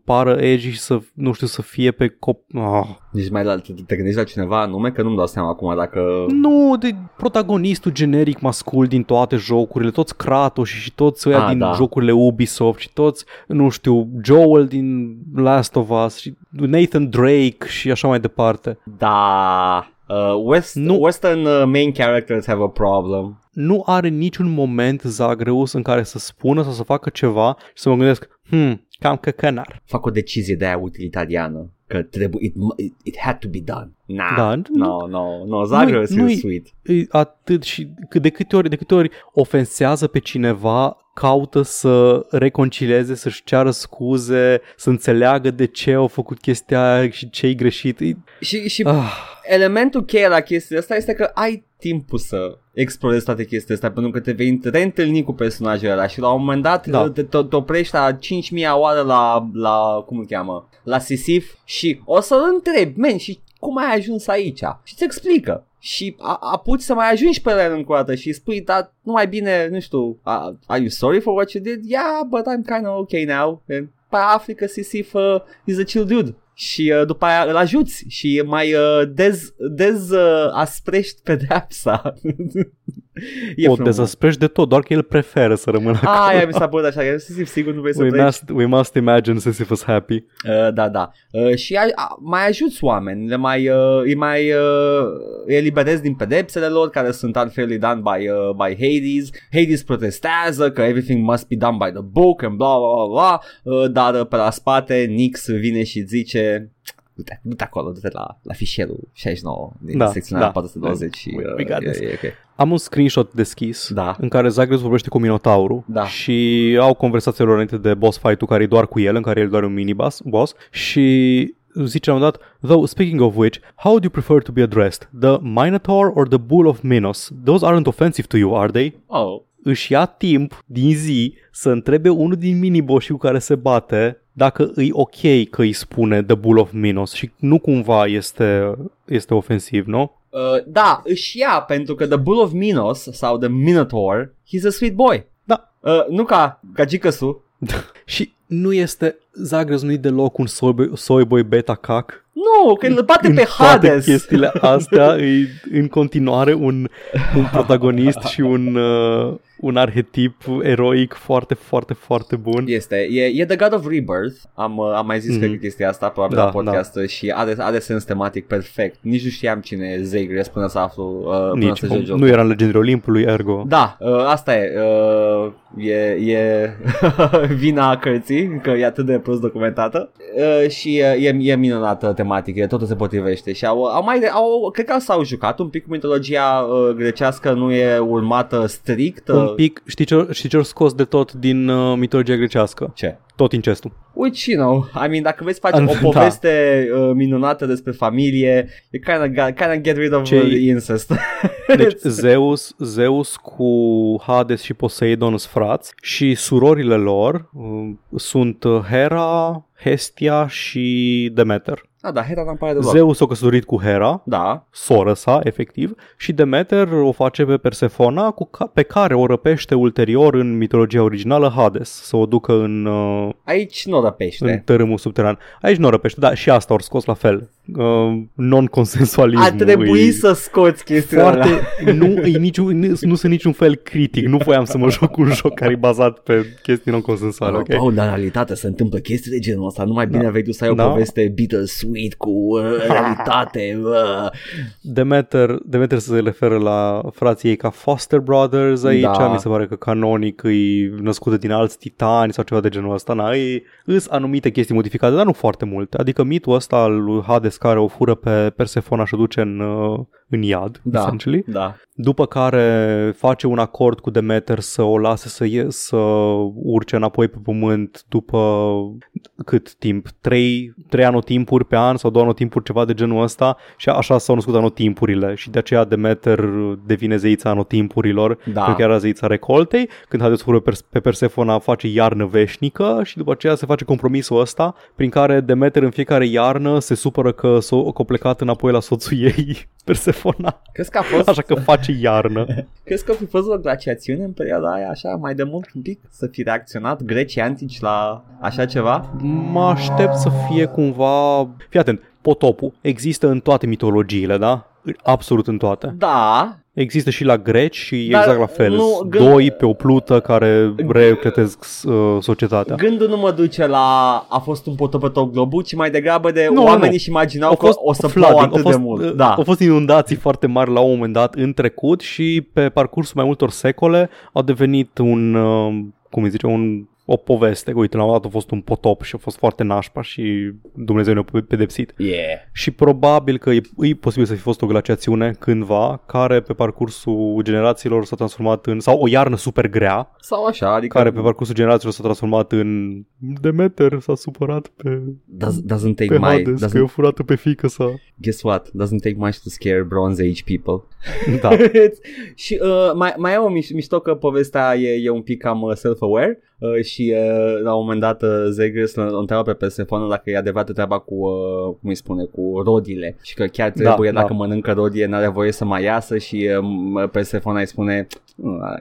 pară edgy și să, nu știu, să fie pe cop... Ah. nici mai la, te, te gândești la cineva anume că nu-mi dau seama acum dacă... Nu, de protagonistul generic mascul din toate jocurile, toți Kratos și toți ăia Ah, din da. jocurile Ubisoft și toți, nu știu, Joel din Last of Us și Nathan Drake și așa mai departe. Da, uh, West, Nu. Western uh, main characters have a problem. Nu are niciun moment Zagreus în care să spună sau să facă ceva și să mă gândesc, hmm, cam căcănar. Fac o decizie de aia utilitariană că trebuie, it, mu- it, it had to be done. Nah, Da, no, no, no, Zagreus Nu-i- e nu-i- sweet. E atât și cât de câte ori, de câte ori ofensează pe cineva, caută să reconcileze, să-și ceară scuze, să înțeleagă de ce au făcut chestia aia și ce-i greșit. E, Și, și ah, elementul cheie la chestia asta este că ai timpul să explorezi toate chestiile astea pentru că te vei reîntâlni cu personajele ăla și la un moment dat Da. te, te, te oprești la 5000 oară la, la, cum îl cheamă, la Sisif și o să-l întrebi, men, și cum ai ajuns aici? Și îți explică. Și a, apuci să mai ajungi pe el încă o dată și îi spui, da, nu mai bine, nu știu, uh, are you sorry for what you did? Yeah, but I'm kind of okay now. And pe aia afli că Sisif uh, is a chill dude și uh, după aia îl ajuți și mai uh, dez, dez uh, asprești pedepsa. E o frumos. dezasprești de tot, doar că el preferă să rămână acolo. Aia mi s-a părut așa, că Sisif sigur nu vrei să We treci. must, we must imagine Sisyphus happy. Uh, da, da. Uh, și a, a, mai ajuți oameni, le mai, uh, îi mai uh, îi eliberezi din pedepsele lor care sunt unfairly done by, uh, by Hades. Hades protestează că everything must be done by the book and bla bla bla bla, uh, dar uh, pe la spate Nix vine și zice du-te, du-te acolo, du-te la, la fișierul 69 din Da, secțiunea da. 420 și We- uh, we got e, this. e, ok. Am un screenshot deschis Da. în care Zagreus vorbește cu Minotaurul Da. și au conversația lor înainte de boss fight-ul care e doar cu el, în care el doar un mini-boss boss, și zice la un moment dat, though speaking of which, how do you prefer to be addressed? The Minotaur or the Bull of Minos? Those aren't offensive to you, are they? Oh, Își ia timp din zi să întrebe unul din mini cu care se bate dacă îi ok că îi spune The Bull of Minos și nu cumva este, este ofensiv, nu? Uh, da, își ia pentru că The Bull of Minos sau The Minotaur, he's a sweet boy. Da. Uh, nu ca, ca Gicăsu, Și nu este, Zagreus nu e deloc un soyboy, soyboy beta cac. Nu, că îl bate în pe toate Hades. chestiile astea e în continuare un, un protagonist și un, uh, un arhetip eroic foarte, foarte, foarte bun. Este, e, e The God of Rebirth Am, uh, am mai zis Mhm. mm. cred că chestia asta Probabil Da, la podcast Și are, are sens tematic perfect Nici nu știam cine e Zagreus Până să aflu uh, Până Nici, să joc jocul. nu era în Legendele Olimpului, ergo. Da, uh, asta e, uh, e, e vina cărții știi? Că e atât de prost documentată. Uh, și uh, e, e minunată tematică, totul se potrivește. Și au, au mai, au, cred că s-au jucat un pic cu mitologia uh, grecească, nu e urmată strict. Un pic, știi ce, știi ce scos de tot din uh, mitologia grecească? Ce? Tot incestul. Which, you know, I mean, dacă vezi face o poveste da. uh, minunată despre familie, you kind of, kind of get rid of Ce incest. deci Zeus, Zeus cu Hades și Poseidon sunt frați și surorile lor uh, sunt Hera, Hestia și Demeter. Ah, da, Hera n-am pare de Zeus s-a căsătorit cu Hera, da. soră sa, efectiv, și Demeter o face pe Persefona, cu ca- pe care o răpește ulterior în mitologia originală Hades, să o ducă în... Uh, Aici nu răpește. În tărâmul subteran. Aici nu răpește, da, și asta ori scos la fel. Uh, non-consensualism. A trebuit să scoți chestia foarte, nu, e niciun, nu, nu sunt niciun fel critic. Nu voiam să mă joc un joc care e bazat pe chestii non-consensuale, ok? Oh, dar în realitate se întâmplă chestii de genul ăsta. Nu mai bine da. vei tu să ai o da. poveste Beatles sweet cu uh, realitate. Uh. Demeter, Demeter se referă la frații ei ca foster brothers aici. Da. Mi se pare că canonic e născută din alți titani sau ceva de genul ăsta. Na, e, îs anumite chestii modificate, dar nu foarte multe. Adică mitul ăsta al lui Hades care o fură pe Persefona și o duce în, uh, în iad, da, essentially. Da. După care face un acord cu Demeter să o lase să, ie, să urce înapoi pe pământ după cât timp? Trei, trei anotimpuri pe an sau două anotimpuri, ceva de genul ăsta și așa s-au născut anotimpurile și de aceea Demeter devine zeița anotimpurilor, da. pentru că era zeița recoltei. Când Hades fură pe Persefona face iarnă veșnică și după aceea se face compromisul ăsta prin care Demeter în fiecare iarnă se supără că s-a plecat înapoi la soțul ei Persefona. Crezi că a fost... Așa că face iarnă. Crezi că a fi fost o glaciațiune în perioada aia, așa, mai de mult un pic? Să fi reacționat grecii antici la așa ceva? Mă aștept să fie cumva... Fii atent, potopul există în toate mitologiile, da? Absolut în toate. Da, Există și la greci și Dar exact la fel. Nu, gând... Doi pe o plută care recretesc uh, societatea. Gândul nu mă duce la a fost un potop pe tot globul, ci mai degrabă de nu, oamenii și imaginau că o să plouă atât fost, de mult. Da. Au fost inundații foarte mari la un moment dat în trecut și pe parcursul mai multor secole au devenit un, uh, cum îi zice, un o poveste, uite, la un dat a fost un potop și a fost foarte nașpa și Dumnezeu ne-a pedepsit. Yeah. Și probabil că e, e posibil să fi fost o glaciațiune cândva, care pe parcursul generațiilor s-a transformat în, sau o iarnă super grea. Sau așa, adică... Care pe parcursul generațiilor s-a transformat în Demeter s-a supărat pe, Does, doesn't take pe my, Hades, doesn't... că e furată pe fică sa. Guess what? Doesn't take much to scare Bronze Age people. Da. și uh, mai, mai e o mișto că povestea e, e un pic cam uh, self-aware uh, și uh, la un moment dat uh, Zagreus îl întreabă pe Persephone dacă e adevărată treaba cu, uh, cum îi spune, cu rodile și că chiar da, trebuie da, dacă da. mănâncă rodie n-are voie să mai iasă și uh, Persephone îi spune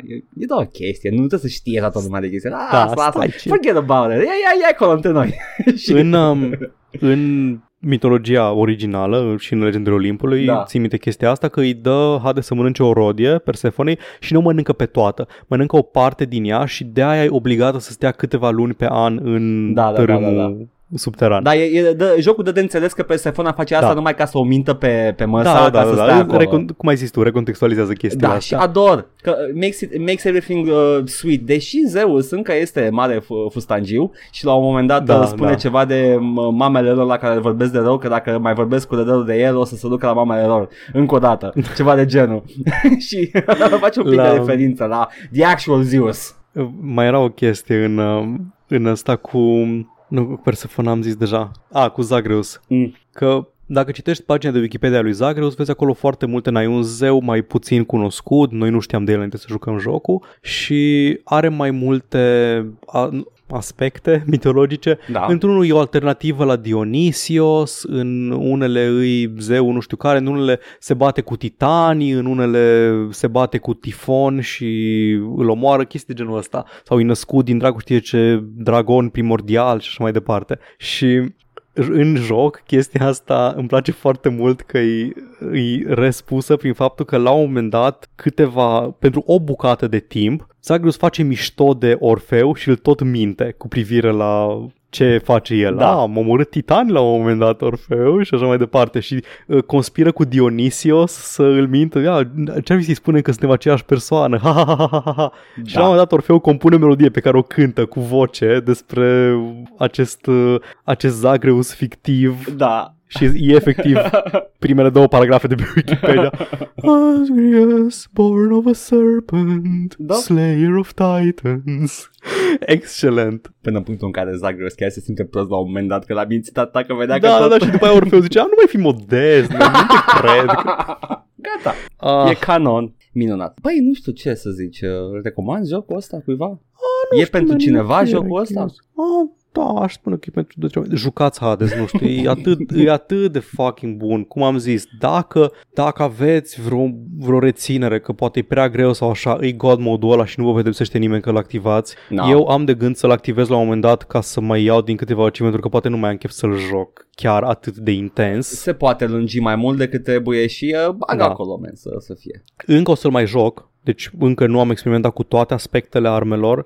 e, e doar o chestie, nu trebuie să știe la toată lumea de chestie. Ah, da, asta, asta, forget about it, ia, ia, ia acolo între noi. în, um, în mitologia originală și în Legendele Olimpului, da. ții minte chestia asta, că îi dă Hades să mănânce o rodie Persefonei și nu mănâncă pe toată. Mănâncă o parte din ea și de aia e obligată să stea câteva luni pe an în da, da, da, da, da subteran. Da, e, e, dă, jocul dă de înțeles că Persephone face asta da. numai ca să o mintă pe, pe măsa, da, da, ca da, să da, stea da. Recon, cum ai zis tu, recontextualizează chestia da, asta. și ador, că makes, it, makes everything uh, sweet. Deși Zeus încă este mare f- fustangiu și la un moment dat da, spune da. ceva de mamele lor la care vorbesc de rău, că dacă mai vorbesc cu de rău de el, o să se ducă la mamele lor încă o dată. Ceva de genul. și face un pic la... de referință la The Actual Zeus. Mai era o chestie în, uh, în asta cu nu, cu Persephone am zis deja. A, cu Zagreus. Mm. Că dacă citești pagina de Wikipedia lui Zagreus, vezi acolo foarte multe, n-ai un zeu mai puțin cunoscut, noi nu știam de el înainte să jucăm jocul și are mai multe aspecte mitologice. Da. Într-unul e o alternativă la Dionisios, în unele îi zeu nu știu care, în unele se bate cu titanii, în unele se bate cu tifon și îl omoară, chestii de genul ăsta. Sau e născut din dracu știe ce dragon primordial și așa mai departe. Și în joc chestia asta îmi place foarte mult că e, e respusă prin faptul că la un moment dat câteva, pentru o bucată de timp, Zagreus face mișto de Orfeu și îl tot minte cu privire la ce face el. Da. Da. am omorât titani la un moment dat, Orfeu, și așa mai departe. Și uh, conspiră cu Dionisios să îl mintă. Ia, ce ar fi să-i spunem că suntem aceeași persoană? Ha, ha, ha, ha, ha, ha. Și la un moment dat Orfeu compune o melodie pe care o cântă cu voce despre acest, uh, acest Zagreus fictiv Da. și e efectiv primele două paragrafe de pe Wikipedia. Asgrius, born of a serpent, Da. slayer of titans. Excelent. Până în punctul în care Zagreus chiar se simte prost la un moment dat că l-a mințit atât că vedea Da, că da, tot... da, și după aia Orfeu zicea, nu mai fi modest, nu te cred. Gata. Ah, E canon. Minunat. Băi, nu știu ce să zici. uh, Recomand jocul ăsta cuiva? e pentru man, cineva e jocul ăsta? curios. Ah, da, aș spune că e pentru de ce- Jucați Hades, nu știu, e atât, e atât de fucking bun. Cum am zis, dacă, dacă aveți vreo, vreo reținere că poate e prea greu sau așa, e God mode-ul ăla și nu vă pedepsește nimeni că îl activați. Da. Eu am de gând să-l activez la un moment dat ca să mai iau din câteva achievement că poate nu mai am chef să-l joc chiar atât de intens. Se poate lungi mai mult decât trebuie și uh, bag Da. acolo, men, să, să fie. Încă o să-l mai joc, deci încă nu am experimentat cu toate aspectele armelor.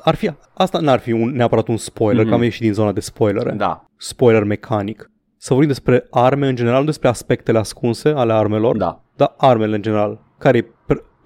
Ar fi, asta n-ar fi un, neapărat un spoiler, Mhm. că am ieșit din zona de spoilere. Da, Spoiler mecanic. Să vorbim despre arme în general, nu despre aspectele ascunse ale armelor, da. dar armele în general. Care e pre-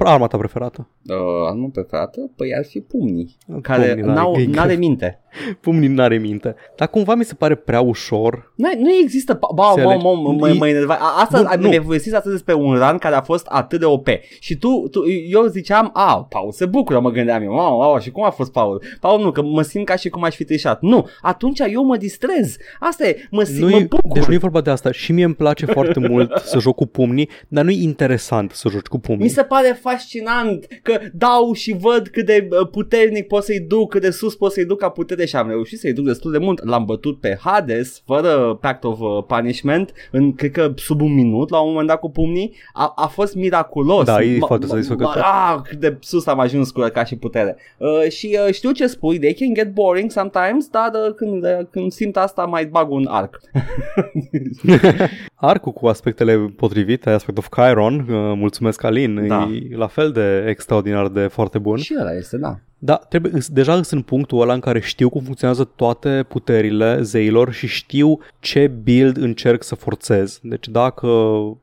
arma ta preferată? Uh, armă preferată? Păi ar fi pumnii, care Pumnii, da, n-au, e- n-are minte. Pumnii n-are minte. Dar cumva mi se pare prea ușor. Nu, nu există, ba, ba, ba, Înțelegi? mă, mă, E- mă enerva. A- Asta Nu, nu, nu. mi-ai povestit atât despre un run care a fost atât de OP. Și tu, tu eu ziceam, a, Paul se bucură, mă gândeam eu. Wow, wow, și cum a fost Paul? Paul nu, că mă simt ca și cum aș fi trișat. Nu, atunci eu mă distrez. Asta e, mă, simt, Nu mă e, bucur. deci nu e vorba de asta. Și mie îmi place foarte mult să joc cu pumnii, dar nu e interesant să joci cu pumnii. Mi se pare fascinant că dau și văd cât de uh, puternic pot să-i duc, cât de sus pot să-i duc ca putere și am reușit să-i duc destul de mult. L-am bătut pe Hades, fără Pact of uh, Punishment, în, cred că sub un minut la un moment dat cu pumnii. A, a fost miraculos. Da, e Ma- foarte ma- satisfăcător. Ah, cât de sus am ajuns cu ca și putere. Uh, și uh, știu ce spui, they can get boring sometimes, dar uh, când, uh, când simt asta mai bag un arc. Arcul cu aspectele potrivite, Aspect of Chiron, uh, mulțumesc Alin, Da. e la fel de extraordinar de foarte bun. și ăla este, da. Da, trebuie, îs- deja sunt în punctul ăla în care știu cum funcționează toate puterile zeilor și știu ce build încerc să forțez. Deci dacă,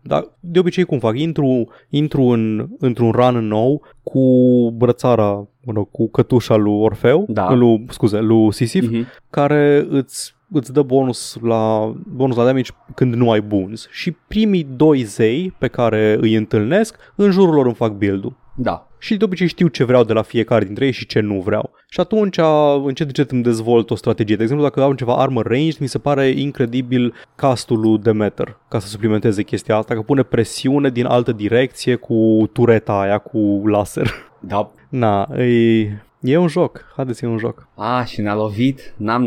da, de obicei cum fac, intru, intru în, într-un run nou cu brățara, mă rog, cu cătușa lui Orfeu, Da. lui, scuze, lui Sisif, Mhm. care îți, îți dă bonus la, bonus la damage când nu ai buns. Și primii doi zei pe care îi întâlnesc, în jurul lor îmi fac build-ul. Da. Și de obicei știu ce vreau de la fiecare dintre ei și ce nu vreau. Și atunci încet încet îmi dezvolt o strategie. De exemplu, dacă am ceva armă ranged, mi se pare incredibil castul lui Demeter ca să suplimenteze chestia asta, că pune presiune din altă direcție cu tureta aia cu laser. Da, Na, e, e un joc. Haideți, e un joc. A, și ne-a lovit, n-am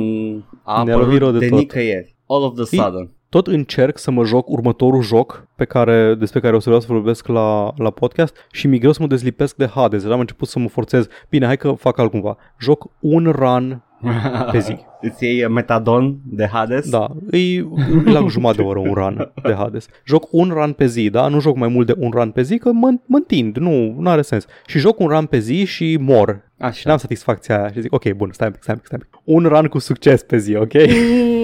a Ne-a lovit rău apărut de de, tot. nicăieri. All of the sudden. Tot încerc să mă joc următorul joc pe care, despre care o să vreau să vorbesc la, la podcast și mi greu să mă dezlipesc de Hades. Deja am început să mă forțez. Bine, hai că fac altcumva. Joc un run pe zi. Îți iei uh, metadon de Hades? Da, e la jumătate de oră un run de Hades. Joc un run pe zi, da? Nu joc mai mult de un run pe zi, că mă, mă întind, nu nu are sens. Și joc un run pe zi și mor. Și Așa. n-am satisfacția aia și zic, ok, bun, stai un pic, stai un pic, stai un pic. Un run cu succes pe zi, ok?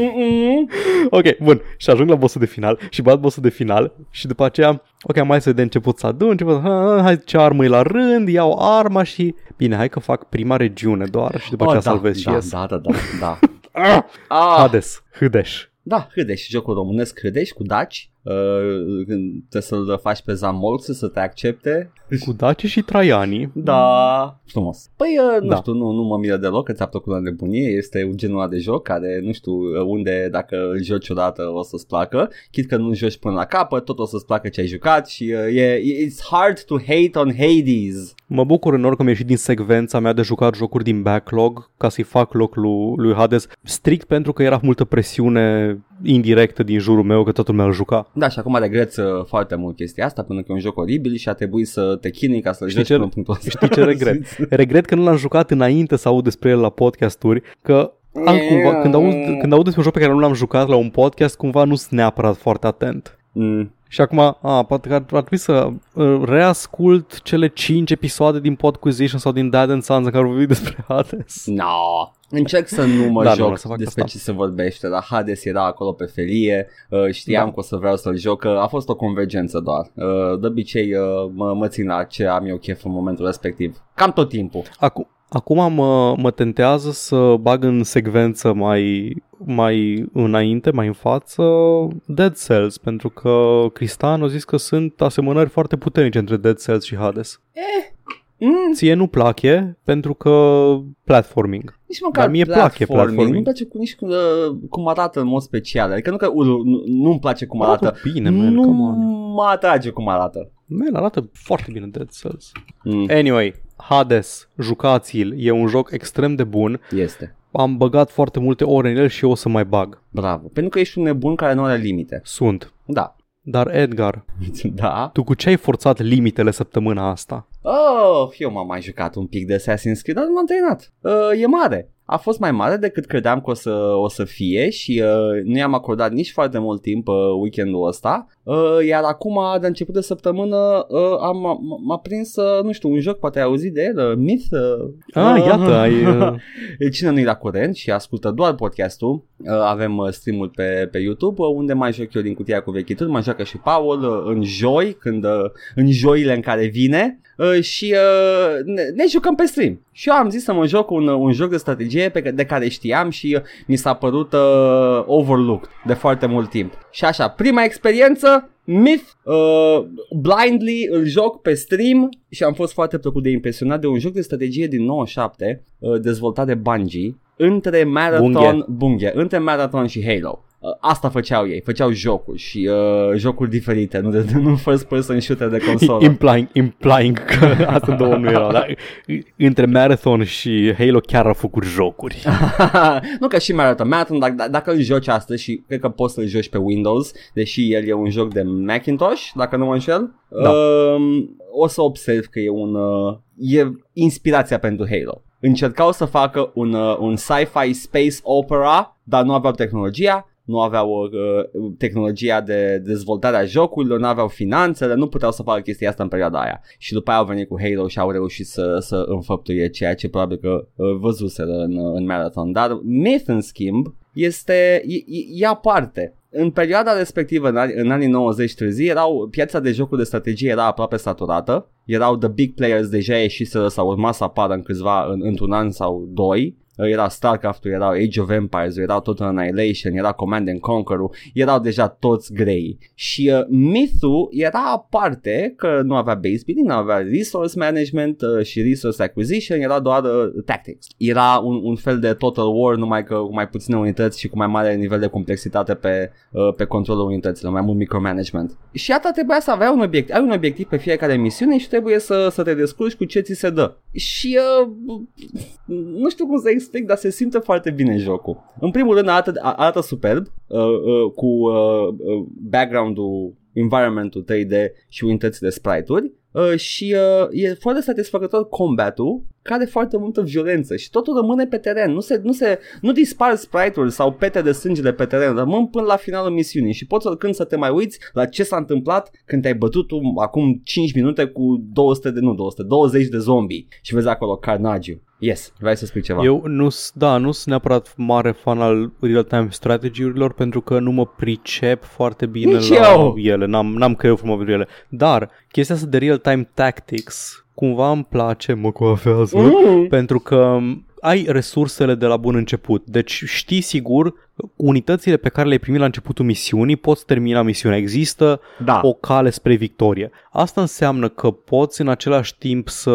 ok, bun. Și ajung la bossul de final și bat bossul de final și după aceea, ok, mai să vedem ce pot să adun, ce pot, ha, hai ce armă e la rând, iau arma și... Bine, hai că fac prima regiune doar și după aceea da, salvez și da, ies. da, da, da, da. ah, Hades, Hâdeș. da, Hâdeș, jocul românesc Hâdeș cu daci. Uh, când trebuie să-l faci pe Zamolx să te accepte. Cu Daci și Traiani. Da, frumos. Păi, uh, nu Da. știu, nu, nu mă miră deloc că ți-a plăcut la nebunie. Este un genul ăla de joc care, nu știu, uh, unde dacă îl joci odată o să-ți placă. Chit că nu joci până la capăt, tot o să-ți placă ce ai jucat și uh, e, it's hard to hate on Hades. Mă bucur în că am ieșit din secvența mea de jucat jocuri din backlog ca să-i fac loc lui, lui Hades, strict pentru că era multă presiune indirectă din jurul meu că totul lumea îl juca. Da, și acum regreți uh, foarte mult chestia asta pentru că e un joc oribil și a trebuit să te chinui ca să-l Știi joci ce- până în punctul ăsta. Știi ce regret? Regret că nu l-am jucat înainte să aud despre el la podcasturi, că altcumva, când aud, când aud despre un joc pe care nu l-am jucat la un podcast, cumva nu sunt neapărat foarte atent. Mm. Și acum, a, poate că ar, ar trebui să uh, reascult cele 5 episoade din Podquisition sau din Dad and Sons în care au vorbit despre Hades. No. Încerc să nu mă Da, nu, joc o să fac despre asta. ce se vorbește, dar Hades era acolo pe felie, uh, știam Da. că o să vreau să-l joc, uh, a fost o convergență doar. Uh, de obicei uh, mă, mă țin la ce am eu chef în momentul respectiv. Cam tot timpul. Acum, acum mă, mă tentează să bag în secvență mai, mai înainte, mai în față, Dead Cells, pentru că Cristian a zis că sunt asemănări foarte puternice între Dead Cells și Hades. Mm, Ție nu place pentru că platforming. nici măcar Dar mie place platforming. Nu-mi place cu, nici cu, uh, cum arată în mod special. Adică nu că uh, nu, nu-mi place cum arată. Arată bine, man, nu come on. mă atrage cum arată. Man, arată foarte bine Dead Cells. Mm, Anyway, Hades, jucați-l, e un joc extrem de bun. este. Am băgat foarte multe ore în el și o să mai bag. Bravo. Pentru că ești un nebun care nu are limite. Sunt. Da. Dar Edgar, da. tu cu ce ai forțat limitele săptămâna asta? Oh, eu m-am mai jucat un pic de Assassin's Creed, dar nu m-am terminat. Uh, e mare. A fost mai mare decât credeam că o să, o să fie și uh, nu i-am acordat nici foarte mult timp uh, weekendul ăsta. Uh, iar acum, de început de săptămână, uh, am, m- m-a prins, uh, nu știu, un joc, poate ai auzit de el, uh, Myth. Uh, Ah, iată, ai... uh, Cine nu-i la curent și ascultă doar podcastul, uh, avem uh, streamul pe, pe YouTube, uh, unde mai joc eu din cutia cu vechituri, mai joacă și Paul uh, în joi, când, uh, în joile în care vine uh, și uh, ne, ne jucăm pe stream. Și eu am zis să mă joc un, un joc de strategie pe, ca- de care știam și uh, mi s-a părut uh, overlooked de foarte mult timp. Și așa, prima experiență, Myth, uh, blindly îl joc pe stream și am fost foarte plăcut de impresionat de un joc de strategie din 97 uh, dezvoltat de Bungie între Marathon, Bungie. Bungie, între Marathon și Halo. Uh, asta făceau ei, făceau jocuri și uh, jocuri diferite, nu, de, nu first person shooter de consolă. implying, implying că astea două nu erau, dar între Marathon și Halo chiar au făcut jocuri. nu că și Marathon, Marathon dacă, d- dacă îl joci astăzi și cred că poți să-l joci pe Windows, deși el e un joc de Macintosh, dacă nu mă înșel, Da. uh, o să observ că e un uh, e inspirația pentru Halo. Încercau să facă un, uh, un sci-fi space opera, dar nu aveau tehnologia, nu aveau uh, tehnologia de dezvoltare a jocurilor, nu aveau finanțele, nu puteau să facă chestia asta în perioada aia. Și după aia au venit cu Halo și au reușit să, să înfăptuie ceea ce probabil că uh, văzuseră în, uh, în Marathon. Dar Myth, în schimb, este, e, e, e aparte. În perioada respectivă, în, anii- în anii 90 târzii, erau, piața de jocuri de strategie era aproape saturată, erau the big players deja ieșiseră sau urma să apară în câțiva, în, într-un an sau doi, era StarCraft-ul, erau Age of Empires, erau Total Annihilation, era Command and Conquer-ul, erau deja toți grei. Și uh, Myth-ul era aparte că nu avea base building, nu avea resource management uh, și resource acquisition, era doar uh, tactics. Era un, un fel de Total War, numai că cu mai puține unități și cu mai mare nivel de complexitate pe, uh, pe controlul unităților, mai mult micromanagement. Și iată trebuia să avea un obiectiv, ai un obiectiv pe fiecare misiune și trebuie să, să te descurci cu ce ți se dă. Și uh, nu știu cum să explic, dar se simte foarte bine jocul. În primul rând arată, arată superb, uh, uh, cu uh, uh, background-ul, environment-ul 3D și unitățile sprite-uri. Uh, și uh, e foarte satisfăcător combatul, care are foarte multă violență și totul rămâne pe teren, nu se, nu se nu dispar sprite-uri sau pete de sângele pe teren, rămân până la finalul misiunii și poți oricând să te mai uiți la ce s-a întâmplat când te-ai bătut tu acum 5 minute cu 200 de, nu 200, 20 de zombie și vezi acolo carnage Yes, vrei să spui ceva? Eu nu da, nu sunt neapărat mare fan al real-time strategy-urilor pentru că nu mă pricep foarte bine Nici la eu. ele, n-am, n-am creierul frumos pentru ele. Dar chestia asta de real-time tactics cumva îmi place, mă coafează, Mm. pentru că ai resursele de la bun început. Deci știi sigur unitățile pe care le-ai primit la începutul misiunii poți termina misiunea. Există Da. o cale spre victorie. Asta înseamnă că poți în același timp să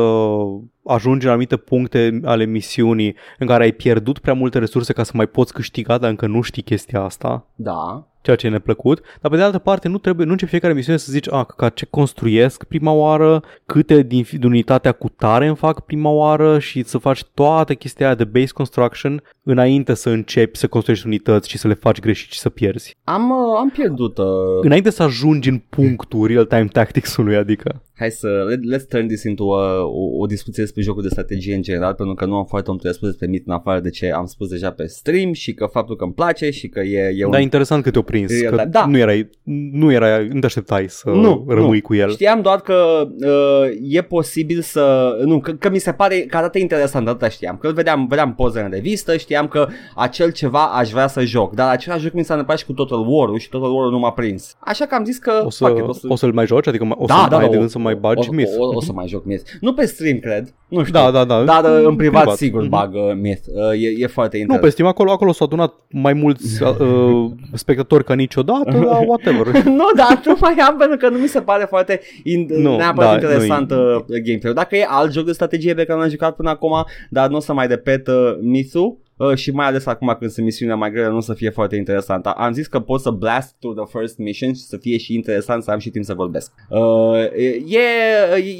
ajungi în anumite puncte ale misiunii în care ai pierdut prea multe resurse ca să mai poți câștiga, dar încă nu știi chestia asta, Da. ceea ce e neplăcut, dar pe de altă parte nu trebuie, nu începi fiecare misiune să zici, a, ca ce construiesc prima oară, câte din, din unitatea cu tare îmi fac prima oară și să faci toată chestia aia de base construction înainte să începi să construiești unități și să le faci greșit și să pierzi. Am, uh, am pierdut uh, Înainte să ajungi în punctul real-time tactics-ului, adică. Hai să, let, let's turn this into a, o, o discuție despre jocul de strategie în general, pentru că nu am foarte multe de spus despre Myth în afară de ce am spus deja pe stream și că faptul că îmi place și că e, e un... Da, interesant că te-o prins, E- că da. nu erai, nu erai, nu te așteptai să Nu, rămâi nu. cu el. Știam doar că uh, e posibil să... Nu, că, că mi se pare că arată interesant, atâta știam. Că îl vedeam, vedeam poze în revistă, știam că acel ceva aș vrea să joc. Dar același joc mi s-a întâmplat și cu Total War-ul și Total War-ul nu m-a prins. Așa că am zis că... O, să, fuck it, o, să... o să-l mai joci? Adică o să da, ai da, de o- gând să mai bagi o, Myth? O, o, o, să mai joc Myth. Nu pe stream, cred. Nu știu. Da, da, da. Dar uh, în privat, privat. sigur Mhm. bag uh, Myth. Uh, e, e foarte Nu, interesant. pe Steam acolo, acolo s-au adunat mai mulți uh, spectatori ca niciodată, dar whatever. nu, dar nu mai am pentru că nu mi se pare foarte in, Nu, neapărat da, interesant uh, gameplay Dacă e alt joc de strategie pe care l-am jucat până acum, dar nu o să mai repet uh, Mithu, Uh, și mai ales acum când sunt misiunea mai grele nu o să fie foarte interesant. Am zis că pot să blast to the first mission și să fie și interesant să am și timp să vorbesc. Uh, e,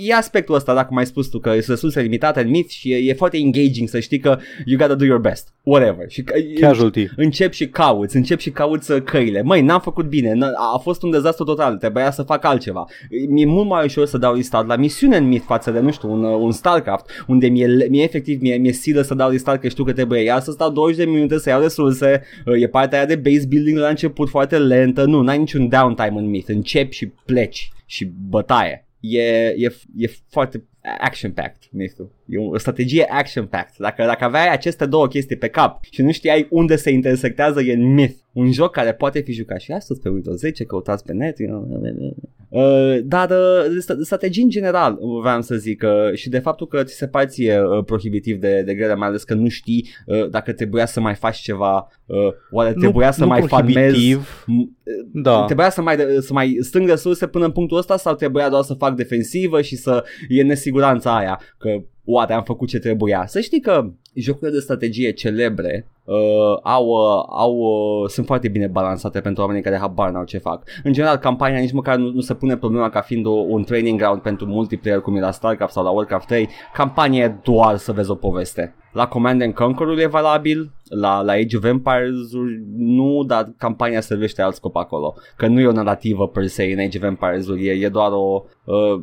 e aspectul ăsta, dacă mai spus tu, că sunt resurse limitate în Myth și e, e foarte engaging să știi că you gotta do your best. Whatever. Și, că- Casualty. încep și cauți, încep și cauți uh, căile. Măi, n-am făcut bine, n- a fost un dezastru total, trebuia să fac altceva. Mi-e mult mai ușor să dau restart la misiune în Myth față de, nu știu, un, uh, un StarCraft, unde mie, mie efectiv mie, mie silă să dau restart că știu că trebuie iar să stau 20 de minute să iau resurse, uh, e partea aia de base building la început foarte lentă, nu, n-ai niciun downtime în Myth, începi și pleci și bătaie. E, e, e foarte action-packed, Myth-ul. E o strategie action-packed. Dacă, dacă aveai aceste două chestii pe cap și nu știai unde se intersectează, e în Myth. Un joc care poate fi jucat și astăzi pe Windows 10, căutați pe net. you know. Uh, dar uh, st- strategii în general vreau să zic uh, și de faptul că ți se pare ție uh, prohibitiv de, de grele, mai ales că nu știi uh, dacă trebuia să mai faci ceva, uh, oare trebuia să nu mai farmezi prohibitiv, M- Da. Trebuia să mai, să mai strâng resurse până în punctul ăsta sau trebuia doar să fac defensivă și să e nesiguranța aia că oare am făcut ce trebuia. Să știi că jocurile de strategie celebre uh, au, uh, au, uh, sunt foarte bine balansate pentru oamenii care habar n-au ce fac. În general, campania nici măcar nu, nu se pune problema ca fiind o, un training ground pentru multiplayer cum e la StarCraft sau la Warcraft 3. Campania e doar să vezi o poveste. La Command and Conquer e valabil, la, la Age of Empires nu, dar campania servește alt scop acolo. Că nu e o narrativă per se în Age of Empires, e, e doar o, uh,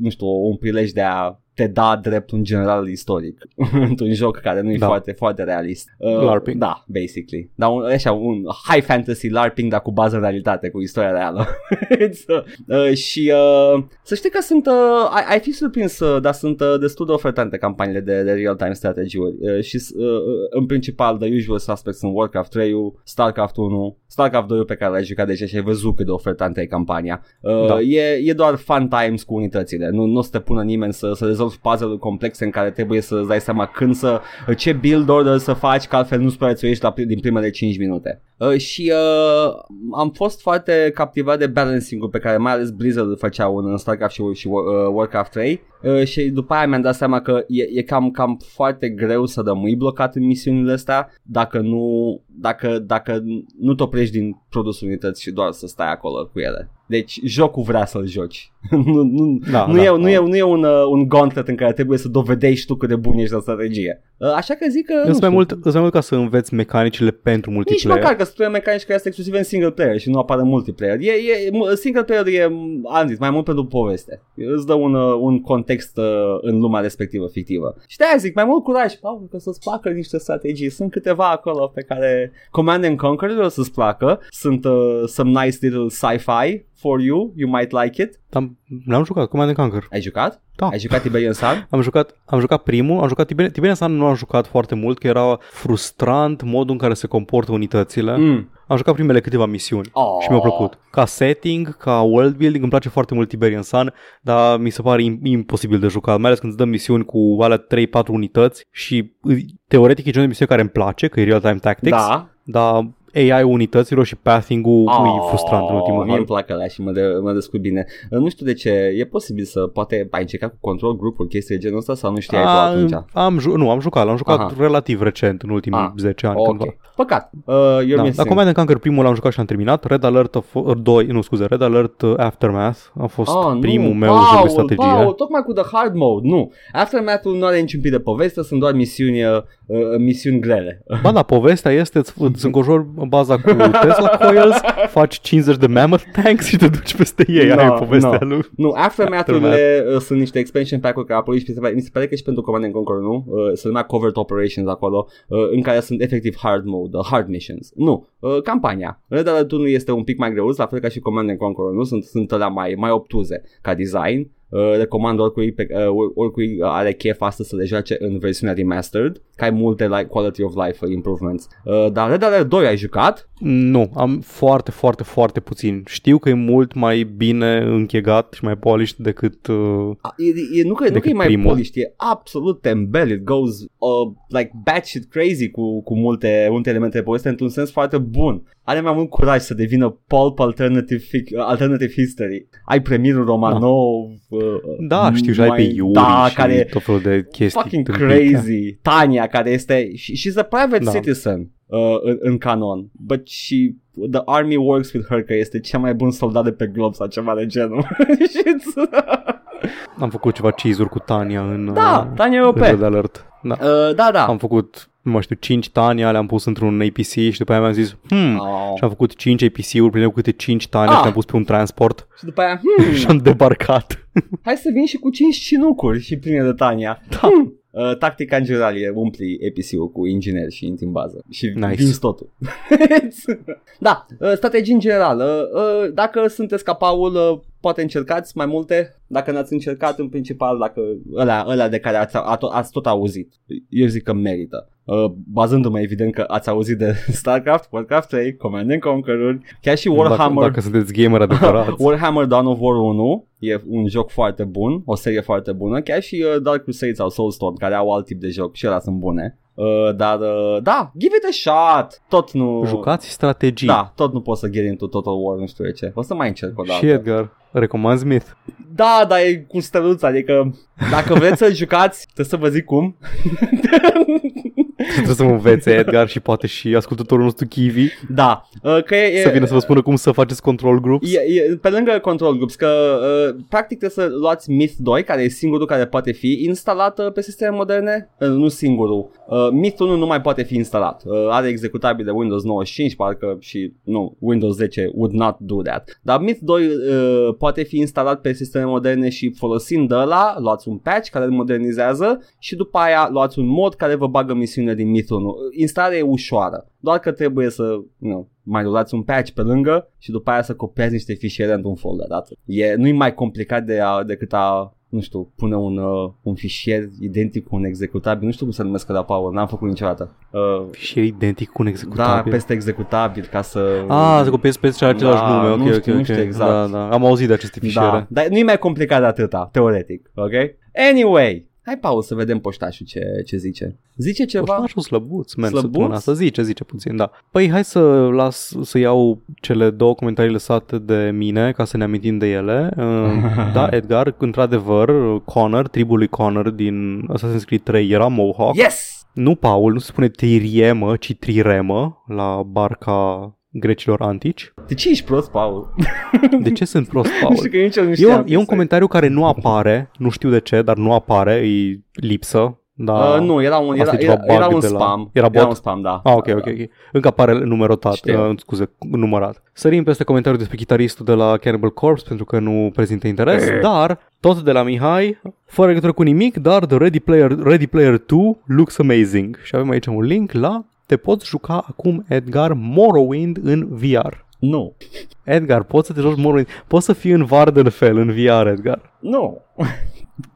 nu știu, un prilej de a te da drept un general istoric într-un joc care nu e Da. foarte, foarte realist. Uh, LARPing. Da, basically. Dar un, așa, un high fantasy LARPing, dar cu bază în realitate, cu istoria reală. It's, uh, uh, și uh, să știi că sunt, uh, ai, ai fi surprins, uh, dar sunt uh, destul de ofertante campaniile de, de real-time strategy-uri uh, și uh, uh, în principal the usual suspects sunt Warcraft 3 Starcraft 1, Starcraft 2 pe care l-ai jucat deja și ai văzut cât de ofertantă e campania. Uh, Da. e, e doar fun times cu unitățile, nu, nu o să te pună nimeni să, să rezolvi puzzle-uri complexe în care trebuie să-ți dai seama când să, ce build order să faci, că altfel nu supraviețuiești la, din primele 5 minute. Uh, și uh, am fost foarte captivat de balancing-ul pe care mai ales Blizzard îl făceau în StarCraft și, și uh, Warcraft 3 uh, și după aia mi-am dat seama că e, e cam, cam foarte greu să rămâi blocat în misiunile astea dacă nu, dacă, dacă nu te oprești din produsul unități și doar să stai acolo cu ele. Deci jocul vrea să-l joci. nu, nu, Da, nu, da, e, da. nu, e, nu e un, uh, un gauntlet în care trebuie să dovedești tu cât de bun ești la strategie. Uh, așa că zic că... nu Îți mai, știu. mult, îți mai mult ca să înveți mecanicile pentru Nici multiplayer. măcar că spune mecanici care sunt exclusive în single player și nu apare în multiplayer. E, e, mu- single player e, am zis, mai mult pentru poveste. Îți dă un, uh, un context uh, în lumea respectivă fictivă. Și de-aia zic, mai mult curaj, Paul, că să-ți placă niște strategii. Sunt câteva acolo pe care Command and Conquer o să-ți placă. Sunt uh, some nice little sci-fi for you. You might like it. Am, n-am jucat Command and Conquer. Ai jucat? Da. Ai jucat Tiberian Sun? Am jucat, am jucat primul, am jucat Tiberian, Tiberian Sun nu am jucat foarte mult, că era frustrant modul în care se comportă unitățile. Mm. Am jucat primele câteva misiuni Oh. și mi-au plăcut. Ca setting, ca world building, îmi place foarte mult Tiberian Sun, dar mi se pare im- imposibil de jucat, mai ales când îți dăm misiuni cu alea 3-4 unități și îi- teoretic e genul de misiune care îmi place, că e real-time tactics, Da. dar AI-ul unităților și pathing-ul Oh, e frustrant în ultimul Mie îmi an. plac alea și mă, de, mă descurc bine. Uh, Nu știu de ce, e posibil să, poate ai încercat cu control grupul chestii de genul ăsta sau nu știai tu atunci? am, ju- nu, am jucat, l-am jucat Aha. relativ recent, în ultimii Ah, 10 ani. Ok, cândva. păcat. Uh, you're Da, missing. dar Command and Conquer primul l-am jucat și am terminat. Red Alert of, uh, 2, nu scuze, Red Alert uh, Aftermath a fost Ah, primul nu. meu Paul, joc de strategie. Paul, tocmai cu The Hard Mode, nu. Aftermath-ul nu are niciun pic de poveste, sunt doar misiuni, uh, uh, misiuni grele. Ba da, povestea este, îți, îți înconjori baza cu Tesla Coils, faci 50 de Mammoth Tanks și te duci peste ei. No, Aia e povestea no. lui. Nu, Aftermath-urile uh, sunt niște expansion pack-uri care apoi și mi se pare, mi se pare că și pentru Command and Conquer, nu? Uh, se numea Covert Operations acolo, uh, în care sunt efectiv hard mode, uh, hard missions. Nu, uh, campania. Red Alert 1 este un pic mai greu, la fel ca și Command and Conquer, nu? Sunt, sunt alea mai, mai obtuze ca design. Uh, recomand oricui, pe, uh, oricui are chef astăzi să le joace în versiunea remastered, că ai multe like, quality of life improvements. Uh, dar Red Alert 2 ai jucat? Nu, am foarte, foarte, foarte puțin. Știu că e mult mai bine închegat și mai polished decât... Uh, A, E, e, nu că, nu că e Decât mai primul. polished, e absolut tembel, it goes uh, like batshit crazy cu, cu multe, multe elemente de poveste într-un sens foarte bun. Are mai mult curaj să devină pulp alternative, fic, alternative history. Ai premierul Romanov. Uh, da, știu, și ai pe Yuri da, și care tot felul de chestii. fucking tâmpite. crazy. Tania, care este, și she's a private Da. citizen uh, în, în canon, but she, the army works with her, că este cea mai bun soldat de pe glob sau ceva de genul. Și it's- Am făcut ceva cheese-uri cu Tania în, da, uh, Tania în Europe. Red Alert. Da. Uh, da, da. Am făcut, nu mai știu, 5 Tania, le-am pus într-un APC și după aia mi-am zis, hmm, Oh. și am făcut 5 APC-uri, pline cu câte 5 Tania Ah. și le-am pus pe un transport Și după aia, hmm, și am debarcat. hai să vin și cu 5 cinucuri și pline de Tania. Da. Hmm. Uh, tactica în general e umpli APC-ul cu ingineri și inti în bază și Nice. vinzi totul. da, uh, strategii în general. Uh, uh, dacă sunteți ca Paul, uh, poate încercați mai multe. Dacă n-ați încercat, în principal, dacă ălea, ălea de care ați, ați, ați tot auzit, eu zic că merită. Uh, bazându-mă evident că ați auzit de StarCraft, Warcraft 3, Command and Conquer chiar și Warhammer. Dacă, dacă sunteți gamer adevărați. Warhammer Dawn of War 1 e un joc foarte bun, o serie foarte bună, chiar și uh, Dark Crusade sau Soulstorm, care au alt tip de joc și ăla sunt bune. Uh, dar uh, da, give it a shot. Tot nu Jucați strategii. Da, tot nu pot să get into Total War, nu știu de ce. O să mai încerc o dată. Și Edgar, recomand Smith. Da, dar e cu steluța, adică dacă vreți să jucați, trebuie să vă zic cum. Trebuie să mă învețe Edgar și poate și ascultătorul nostru Kiwi da, uh, că e, să e, vină să vă spună cum să faceți control groups. E, e, pe lângă control groups, că uh, practic trebuie să luați Myth 2, care e singurul care poate fi instalat uh, pe sisteme moderne. Uh, nu singurul. Uh, Myth 1 nu mai poate fi instalat. Uh, are executabil de Windows 95, parcă și nu, Windows 10 would not do that. Dar Myth 2 uh, poate fi instalat pe sisteme moderne și folosind de ăla, luați un patch care îl modernizează și după aia luați un mod care vă bagă misiunea din Myth 1. Instalarea e ușoară, doar că trebuie să, nu, mai rulați un patch pe lângă și după aia să copiați niște fișiere într-un folder. Atât. E, nu-i mai complicat de a, decât a nu știu, pune un, uh, un fișier identic cu un executabil, nu știu cum se numesc la Power, n-am făcut niciodată. Uh, Și e identic cu un da, executabil. peste executabil ca să... Ah, să copiezi pe același Da, nume, ok, nu ok, știu, nu ok. știu exact. Da, da. Am auzit de aceste fișiere. Da, dar nu e mai complicat de atâta, teoretic, ok? Anyway, hai Paul să vedem poștașul ce, ce zice. Zice ceva? Poștașul slăbuț, man, Slăbuț? săptămâna asta. Zice, zice puțin, da. Păi hai să las să iau cele două comentarii lăsate de mine ca să ne amintim de ele. Uh, da, Edgar, într-adevăr, Connor, tribul lui Connor din Assassin's Creed 3 era Mohawk. Yes! Nu Paul, nu se spune Tririemă, ci Triremă la barca grecilor antici. De ce ești prost, Paul? De ce sunt prost, Nu Paul? știu că nici eu nu E știam un, e un chestia. comentariu care nu apare, nu știu de ce, dar nu apare, e lipsă. Da. Uh, nu, era un, era, Asta e ceva era, era bug un de la- spam. Era Era bot? un spam, da. Ah, ok, Da, ok, da. ok. Încă apare numerotat, Știu. uh, scuze, numărat. Sărim peste comentariul despre chitaristul de la Cannibal Corpse pentru că nu prezintă interes, Eh. dar tot de la Mihai, fără legătură cu nimic, dar The Ready Player, Ready Player 2 looks amazing. Și avem aici un link la te poți juca acum Edgar Morrowind în VR. Nu. Edgar, poți să te joci Morrowind, poți să fii în Vardenfell în VR, Edgar. Nu.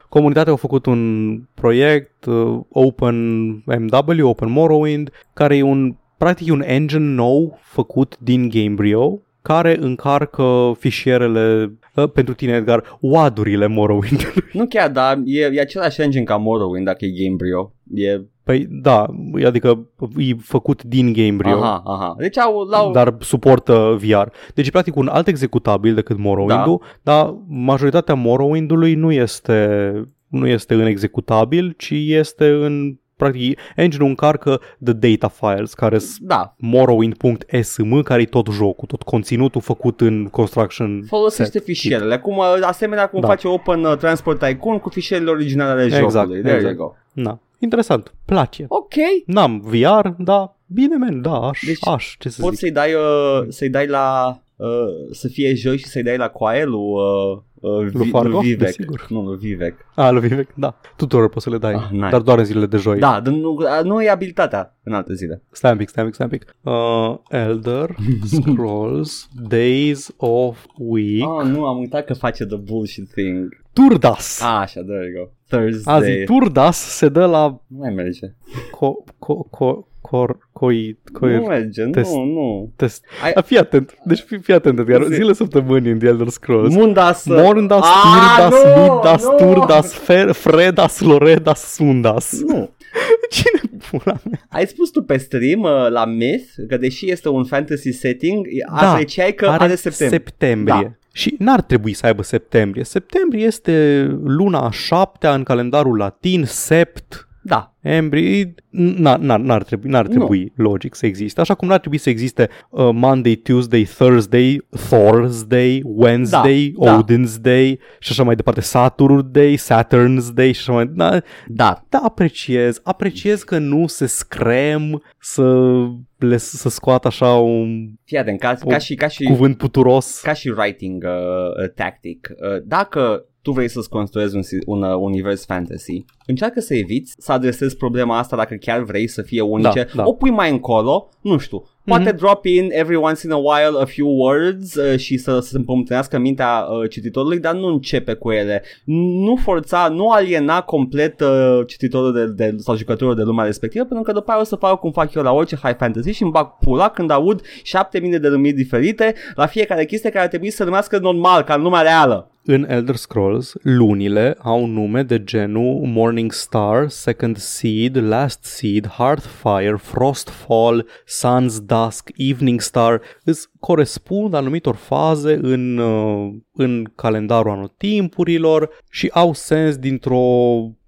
Comunitatea a făcut un proiect uh, Open MW, Open Morrowind, care e un practic e un engine nou făcut din Gamebryo care încarcă fișierele uh, pentru tine, Edgar, wadurile Morrowind. Nu chiar, dar e, e același engine ca Morrowind dacă e Gamebryo. E... păi da, adică e făcut din Gamebryo. Aha, aha. Deci au, l-au... dar suportă VR. Deci e practic un alt executabil decât Morrowind-ul, da. dar majoritatea Morrowind-ului nu este, nu este în executabil, ci este în practic engine-ul încarcă the data files care sunt Da, morrowind.sm care e tot jocul, tot conținutul făcut în construction folosește set. fișierele, cum, uh, asemenea cum Da. face Open uh, Transport Tycoon cu fișierele originale ale Exact, jocului. There exact. you go. Na. Interesant, place. Ok, N-am VR, dar Bine, man, da, aș, Deci, aș, ce să Poți zic. să-i dai, uh, să-i dai la... Uh, să fie joi și să-i dai la coaie lui, uh, uh, Lui Vi- Fargo? lui Vivek. Desigur. Nu, lui Vivek. A, lui Vivek, da. Tuturor poți să le dai, Ah, nice. dar doar în zilele de joi. Da, dar nu, nu e abilitatea în alte zile. Stai un pic, stai un pic, stai un pic. Uh, Elder Scrolls Days of Week Ah, nu, am uitat că face the bullshit thing. Turdas. Ah, așa, there you go. Thursday. Azi, Turdas se dă la Nu mai merge. co, co, co, cor, coi, coi, nu merge, test. nu, nu. test. Ai- A, fii atent, deci fii, fii atent, Edgar. Zi. Zile săptămânii în The Elder Scrolls. Mundas. Morndas, Ah, Tirdas, nu, Middas, nu. Turdas, Fer, Fredas, Loredas, Sundas. Nu. Cine pula mea? Ai spus tu pe stream uh, la Myth că deși este un fantasy setting, Da, apreciai că are, septembrie. septembrie. Da. Și n-ar trebui să aibă septembrie. Septembrie este luna a șaptea în calendarul latin, sept, Da. Embry, n-ar, n-ar, n-ar trebui, n-ar Nu. trebui logic să existe. Așa cum n-ar trebui să existe uh, Monday, Tuesday, Thursday, Thursday, Wednesday, Da, da. Odin's Day și așa mai departe, Saturday, Saturn's Day și așa mai departe. Dar Da, apreciez. Apreciez că nu se screm să, le, să scoată așa un fii atent, ca, O ca și, ca și, cuvânt puturos. ca și writing uh, uh, tactic, uh, dacă tu vrei să-ți construiezi un, si- un uh, univers fantasy, încearcă să eviți să adresezi problema asta dacă chiar vrei să fie unice. Da, da. O pui mai încolo, nu știu, poate Mhm. drop in every once in a while a few words uh, și să, să se împământenească mintea uh, cititorului, dar nu începe cu ele. Nu forța, nu aliena complet uh, cititorul de, de, sau jucătorul de lumea respectivă, pentru că după aia o să fac cum fac eu la orice high fantasy și îmi bag pula când aud 7000 de denumiri diferite la fiecare chestie care ar trebui să numească normal, ca în lumea reală. În Elder Scrolls, lunile au nume de genul Morning Star, Second Seed, Last Seed, Hearthfire, Frostfall, Sun's Dusk, Evening Star. Îți corespund anumitor faze în, uh, în calendarul anotimpurilor și au sens dintr-o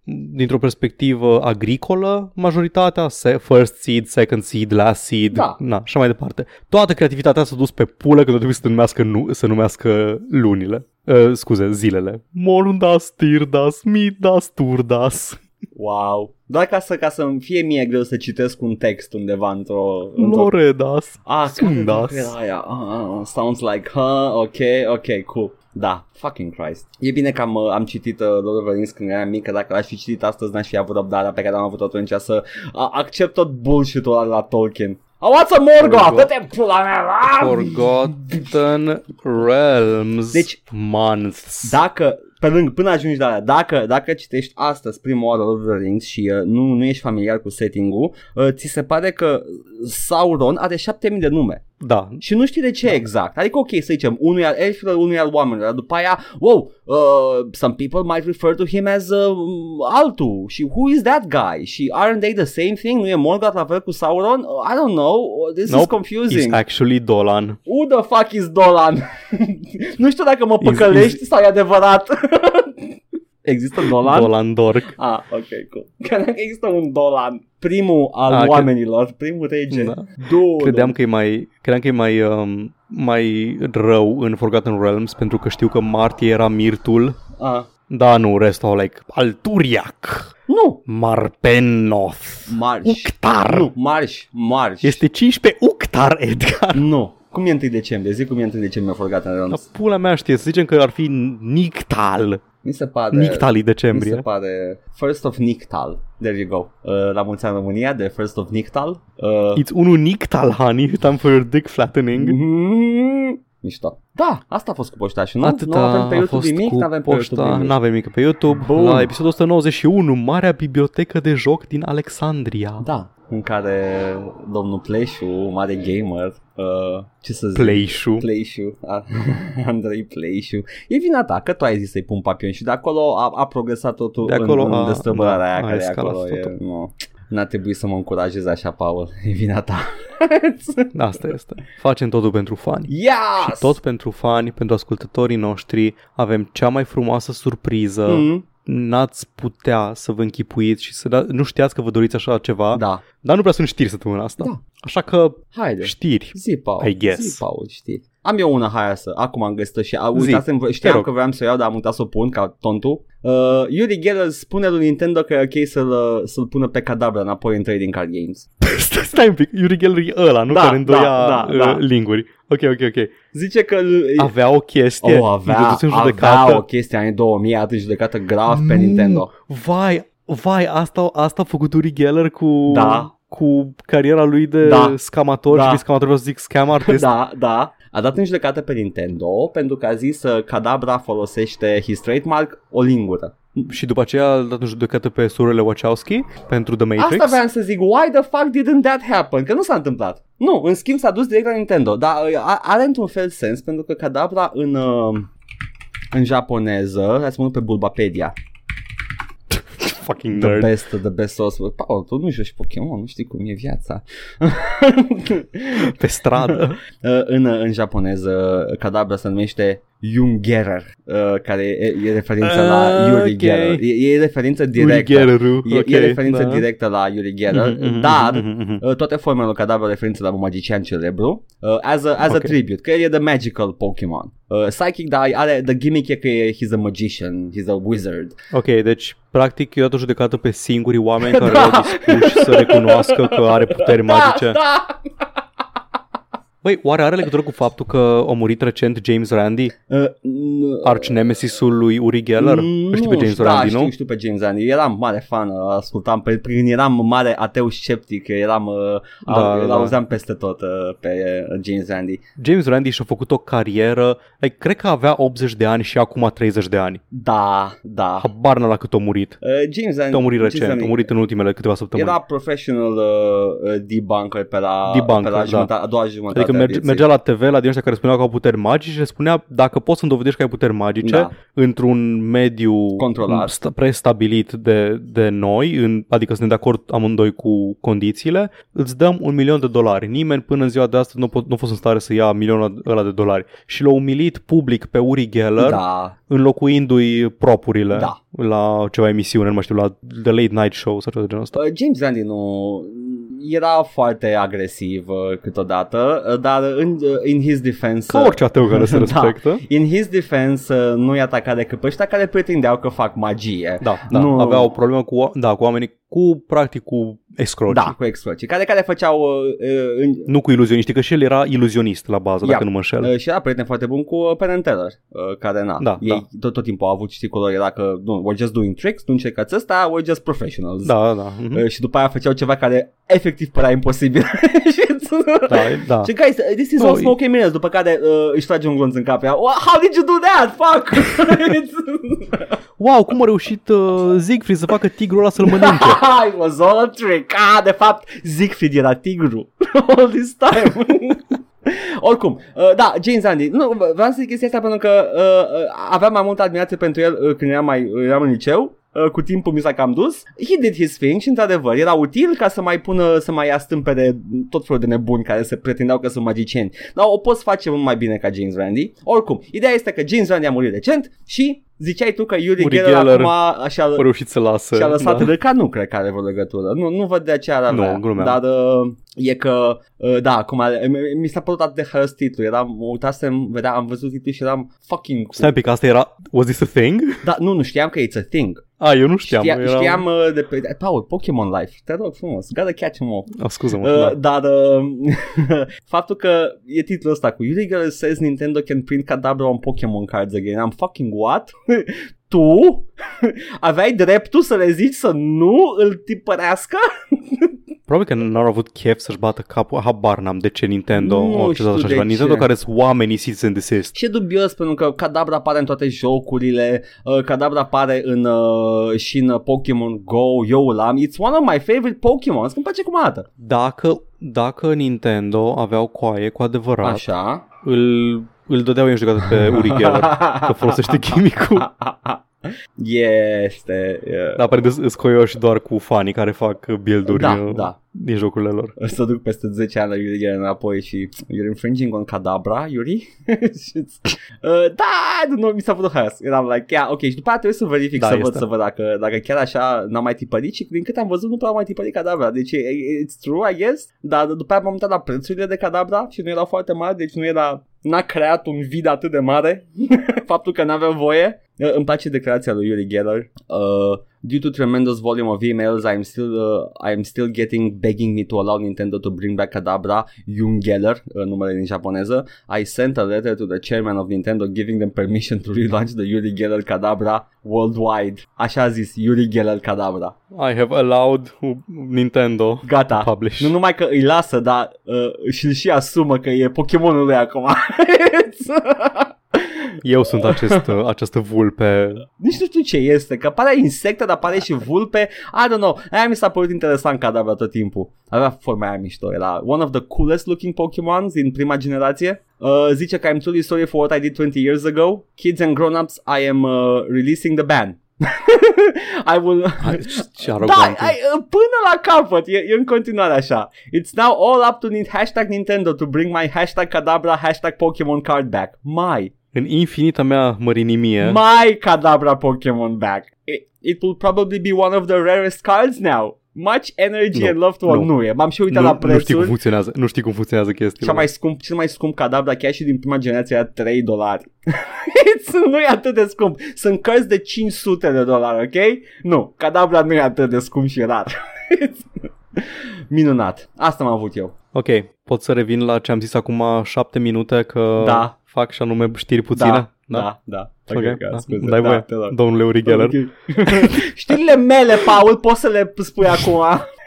dintr-o perspectivă agricolă, majoritatea, se- first seed, second seed, last seed, Da. na, și mai departe. Toată creativitatea s-a dus pe pulă când trebuie să numească, nu, să numească lunile. Uh, scuze, zilele. Morndas, Tirdas, Middas, Turdas. Wow. Doar ca să, ca să fie mie greu să citesc un text undeva într-o... într-o... Loredas. Ah, Sundas. care era aia? Ah, ah, ah, sounds like, huh, ok, ok, cool. Da, fucking Christ. E bine că am, uh, am citit uh, Lord of the Rings când eram mic, că dacă l-aș fi citit astăzi n-aș fi avut răbdarea pe care am avut atunci să uh, accept tot bullshit-ul ăla de la Tolkien. I want some Morgoth! Morgoth. Dă-te pula mea! Ah! Forgotten Realms Deci- Months. Dacă, pe lângă, până ajungi la alea, dacă, dacă citești astăzi prima oară Lord of the Rings și uh, nu, nu ești familiar cu setting-ul, uh, ți se pare că Sauron are 7000 de nume. Da, Și nu știi de ce da. exact. Adică, ok, să zicem, unul e al elfilor, unul e al oamenilor, dar după aia, wow, uh, some people might refer to him as uh, altul. Și who is that guy? Și aren't they the same thing? Nu e Morgoth la fel cu Sauron? Uh, I don't know. Uh, This is Nope, confusing. It's actually Dolan. Who the fuck is Dolan? nu știu dacă mă Is- păcălești sau e adevărat. Există Dolan? Dolan Dork. Ah, ok, cool. Credeam că există un Dolan. Primul al Ah, oamenilor, primul rege. Da. Dude. Credeam că e mai, credeam că e mai, um, mai rău în Forgotten Realms pentru că știu că Marty era Mirtul. Ah. Da, nu, restul au like Alturiac, Nu, Marpenoth, Marș. Uctar. Nu, marș, marș. Este 15 Uctar, Edgar. Nu. Cum e 1 decembrie? Zic cum e 1 decembrie Forgotten La Realms. pula mea știe, să zicem că ar fi Nictal. Mi se pare... Nictali Mi se decembrie. pare First of Nictal. There you go. Uh, la mulți ani în România de First of Nictal. Uh, It's unul Nictal, honey, time for your dick flattening. mm, Mișto. Da, asta a fost cu poștașul, nu? Atâta nu avem pe a YouTube fost nimic, cu nu avem pe YouTube poșta, nimic. nu avem nimic pe YouTube. Bun. La episodul 191, Marea Bibliotecă de Joc din Alexandria. Da, în care domnul Pleșu, mare gamer, uh, ce să zic? Pleișu. Pleișu, a- Andrei Pleișu. E vina ta, că tu ai zis să-i pun papion și de acolo a, a progresat totul De acolo în, în a- destrăbălarea da, aia a care e escalat acolo. E, totul. nu, n-a trebuit să mă încurajez așa, Paul. E vina ta. Asta este. Facem totul pentru fani. Yes! Și tot pentru fani, pentru ascultătorii noștri, avem cea mai frumoasă surpriză. Mm, N-ați putea să vă închipuiți și să da, nu știați că vă doriți așa ceva. da. Dar nu prea sunt știri săptămâna asta. Da. Așa că Haide. știri. Zi, Paul. I guess. Zi, Paul, știi. Am eu una, hai să, acum am găsit și a, Zi, uitasem, te știam rog. că vreau să o iau, dar am uitat să o pun ca tontul. Uh, Yuri Geller spune lui Nintendo că e ok să-l, uh, să-l pună pe cadabra înapoi în trading card games. Stai, stai un pic, Yuri Geller e ăla, nu? Da, Care îndoia da, da, uh, da. linguri. Ok, ok, ok. Zice că îl- Avea o chestie. oh, avea, introdus în avea judecată. o chestie anii 2000, a dat în judecată grav pe Nintendo. Vai, vai, asta, asta a făcut Uri Geller cu... Da. Cu cariera lui de Da. scamator Da. și scamator vreau să zic scam artist. Da, da. A dat în judecată pe Nintendo pentru că a zis că Cadabra folosește his trademark o lingură. Și după aceea a dat în judecată pe surorile Wachowski pentru The Matrix. Asta vreau să zic, why the fuck didn't that happen? Că nu s-a întâmplat. Nu, în schimb s-a dus direct la Nintendo, dar uh, a- are într-un fel sens pentru că Cadabra în, uh, în japoneză, hai să mă uit pe Bulbapedia, Fucking the nerd. best, the best source. Paul, tu nu joci Pokémon, nu știi cum e viața. Pe stradă. Uh, în, în japoneză, Cadabra se numește Jungerer, uh, care e, e referință la Ah, Yuri ok. Geller. E, e referință Uri directă. Gelleru. E, ok, e referință da. directă la Yuri Geller, Mhm, mhm, dar mhm, mhm. Uh, toate formele lui Cadabra referință la un magician celebru uh, as, a, as Ok. a tribute, că el e the magical Pokemon. Uh, Psychic, da, are, the gimmick e că e, he's a magician, he's a wizard. Ok, deci practic eu dat o judecată pe singurii oameni care au dispuși să recunoască că are puteri magice. Da, da. Băi, oare are legătură cu faptul că a murit recent James Randi, Uh, n- arch nemesis-ul lui Uri Geller? nu, Îl știi pe James știu, Randi, da, nu? Știu, știu pe James Randi. Eram mare fan, uh, ascultam pe prin eram mare ateu sceptic, eram uh, Da, da, da. da. auzeam peste tot uh, pe uh, James Randi. James Randi și-a făcut o carieră, like, cred că avea 80 de ani și acum 30 de ani. Da, da. Habar n-a la cât a murit. Uh, James Randi A murit James recent, Randi a murit în ultimele câteva săptămâni. Era professional uh, uh, debunker pe la, Debunker, pe la da. jumătate, a doua jumătate Adică a merge, vieții. mergea la TV la din ăștia care spuneau că au puteri magice și le spunea dacă poți să-mi dovedești că ai puteri magice Da. într-un mediu Controlat. sta- prestabilit de, de noi, în, adică suntem de acord amândoi cu condițiile, îți dăm un milion de dolari. Nimeni până în ziua de astăzi nu, po- nu a fost în stare să ia milionul ăla de dolari. Și l-a umilit public pe Uri Geller Da, înlocuindu-i propurile Da. la ceva emisiune, nu mai știu, la The Late Night Show sau ceva de genul ăsta. Uh, James Randi nu era foarte agresiv uh, câteodată, uh, dar în, uh, in his defense... Ca orice ateu care se Da. respectă. In his defense uh, nu i ataca decât pe ăștia care pretindeau că fac magie. Da, da, Nu- avea o problemă cu, da, cu oamenii, cu, practic, cu escroci. Da, cu exclocii, care, care făceau uh, uh, în, Nu cu iluzioniști, că și el era iluzionist la bază, Ia. dacă nu mă înșel. Uh, și era prieten foarte bun cu uh, Penn and Teller, uh, care na, Da, ei da. Tot, tot timpul au avut știi cu lor, era că nu, we're just doing tricks, nu încercați ăsta, we're just professionals. Da, da. mhm. Uh, și după aia făceau ceva care efectiv părea imposibil. și, Da, da. și guys, this is Nu, all smoke and mirrors, după care uh, își trage un glonț în cap. Ea, "Wha- How did you do that? Fuck! Wow, cum a reușit uh, Siegfried să facă tigrul ăla să-l mănânce? It was all a trick. Ah, de fapt, Siegfried era tigru all this time. Oricum, uh, da, James Randi, nu, vreau să zic chestia asta pentru că uh, uh, aveam mai multă admirație pentru el uh, când eram, mai, eram în liceu. Uh, cu timpul mi s-a cam dus He did his thing și într-adevăr era util ca să mai pună Să mai ia stâmpere tot felul de nebuni Care se pretindeau că sunt magicieni Dar o poți face mult mai bine ca James Randi Oricum, ideea este că James Randi a murit recent Și ziceai tu că Yuri Uri Geller Geller acum așa, A reușit să lasă. și-a lăsat da. da. râca, nu cred că are vreo legătură. Nu, nu văd de aceea ar avea. Nu, glumeam. Dar uh, e că, uh, da, acum are- mi- mi s-a părut atât de hărs titlul. Eram, mă uitasem, vedea, am văzut titlul și eram fucking cool. Stai un pic, asta era... Was this a thing? Da, nu, nu știam că it's a thing. A, eu nu știam. Știa, era... Știam uh, de pe... Paul, Pokémon Life, te rog frumos, gotta catch em all. Oh, scuză-mă, Uh, da. Dar uh, faptul că e titlul ăsta cu Yuri Geller says Nintendo can print Kadabra on Pokémon cards again. Am fucking what? tu aveai dreptul să le zici să nu îl tipărească? Probabil că n-au avut chef să-și bată capul. Habar n-am de ce Nintendo Nu a accesat știu așa de ceva. ce. Nintendo care sunt oamenii cease and desist. Ce dubios pentru că Kadabra apare în toate jocurile, uh, Kadabra apare în, uh, și în uh, Pokémon Go, eu îl am. It's one of my favorite Pokémon, îmi place cum arată. Dacă, dacă Nintendo avea o coaie cu adevărat, Așa. îl, îl dădeau eu în judecată pe Uri Geller, că folosește chimicul. Este... Uh, Da, pare îs coioși doar cu fanii care fac build-uri da, uh, da. din jocurile lor. O să duc peste 10 ani la Yuri Geller înapoi și You're infringing on Cadabra, Yuri? Și îți- uh, da, nu, nu, mi s-a putut hăs. Eram like, yeah, ok, și după aia trebuie să verific Da, să văd, este. să văd dacă, dacă chiar așa n-am mai tipărit și din câte am văzut nu prea am mai tipărit Cadabra. Deci e- e- it's true, I guess, dar după aia m-am uitat la prețurile de Cadabra și nu erau foarte mari, deci nu era n-a creat un vid atât de mare faptul că n-avea voie. Uh, Îmi place declarația lui Yuri Geller. Uh, due to tremendous volume of emails, I am still uh, I am still getting begging me to allow Nintendo to bring back Kadabra, Jung Geller, uh, numele din japoneză. I sent a letter to the chairman of Nintendo giving them permission to relaunch the Yuri Geller Kadabra worldwide. Așa a zis Yuri Geller Kadabra. I have allowed Nintendo Gata. publish. Nu numai că îi lasă, dar uh, și-l și asumă că e Pokémonul lui acum. Eu sunt acest, uh, această vulpe. Nici nu știu ce este, că pare insecte, dar pare și vulpe. I don't know. Aia mi s-a părut interesant Kadabra tot timpul. Avea forma aia mișto. Era one of the coolest looking Pokémon din prima generație. Uh, zice că I'm truly sorry for what I did 20 years ago. Kids and grown-ups, I am uh, releasing the ban. I will... Hai, ce- Ce Da, arogant. ai, uh, până la capăt, e, e în continuare așa. It's now all up to Nin- hashtag Nintendo to bring my hashtag Kadabra hashtag Pokemon card back. My, În infinita mea mărinimie, my Kadabra Pokemon back. It, it will probably be one of the rarest cards now. Much energy Nu, and love to nu. nu e. M-am și uitat nu, la nu știi cum prețuri. funcționează, nu știi cum funcționează Cel chestiile. mai scump, cel mai scump Kadabra chiar și din prima generație era 3 dolari. It's- nu e atât de scump. Sunt cărți de 500 de dolari, ok? Nu, Kadabra nu e atât de scump și rar. Minunat. Asta am avut eu. Ok, pot să revin la ce am zis acum șapte minute că Da. fac și anume știri puține? Da, da, da. Ok, Ok, da. scuze. Dai da, voie, te rog. domnule Uri Geller. Ok. Știrile mele, Paul, poți să le spui acum?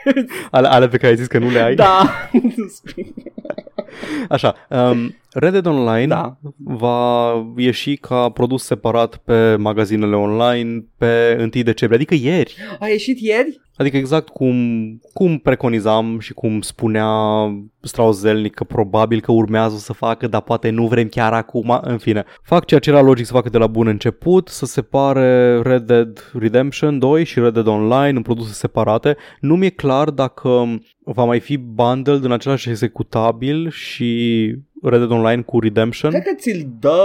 Ale, ale pe care ai zis că nu le ai? da. Așa, um, Red Dead Online Da. va ieși ca produs separat pe magazinele online pe 1 decembrie, adică ieri. A ieșit ieri? Adică exact cum, cum preconizam și cum spunea Strauss Zelnick că probabil că urmează să facă, dar poate nu vrem chiar acum, în fine. Fac ceea ce era logic să facă de la bun început, să separe Red Dead Redemption 2 și Red Dead Online în produse separate. Nu mi-e clar dacă va mai fi bundled în același executabil și Red Dead Online cu Redemption. Cred că ți-l dă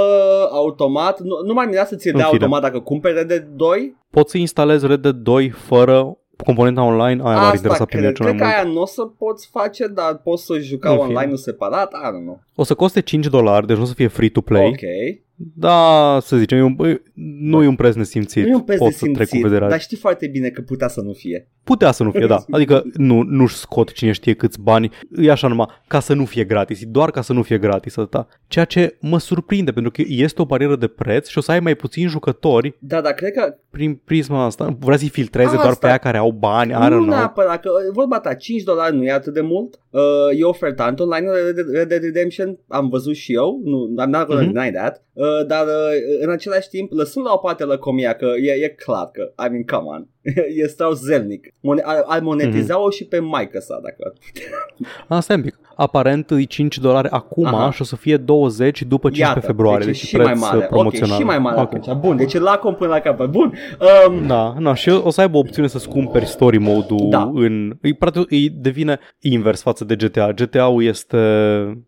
automat. Nu, nu mai mirea să ți-l În dea fine. automat dacă cumperi Red Dead 2. Poți să instalezi Red Dead 2 fără componenta online, aia m-ar interesa pe mine cred, cel mai cred că mult. aia nu o să poți face, dar poți să juca În fine. online-ul separat. I don't know. O să coste 5 dolari, deci nu o să fie free to play. Ok. Da, să zicem, e un, e- nu e un preț nesimțit. Nu e un preț de Pot să trec cu simțit, vederea. dar știi foarte bine că putea să nu fie. Putea să nu fie, da. Adică nu, nu-și scot cine știe câți bani. E așa numai ca să nu fie gratis. E doar ca să nu fie gratis atâta. Ceea ce mă surprinde, pentru că este o barieră de preț și o să ai mai puțini jucători Da, dar cred că prin prisma asta. Vrea să-i filtreze Asta. doar pe aia care au bani, I don't nu know. neapărat, că e vorba ta, 5 dolari nu e atât de mult. Uh, e ofertant online Red Dead- Red Dead Redemption, am văzut și eu, nu, I'm not gonna Mhm. deny that, uh, dar uh, în același timp, lăsând la o parte lăcomia, că e, e clar că, I mean, come on, e Strauss zelnic. Mone- al, al monetiza-o și pe maică sa, dacă... Asta e un pic. Aparent e 5 dolari acum Aha. și o să fie 20 după 15 Iată, februarie. deci e Deci, și preț mai mare, promoțional. ok, și mai mare Ok. atunci. Bun, deci la com până la capăt. Bun, um, Da, na, și o să aibă opțiune să-ți cumperi story mode-ul Da. în... Îi, practic, îi devine invers față de GTA. GTA-ul este,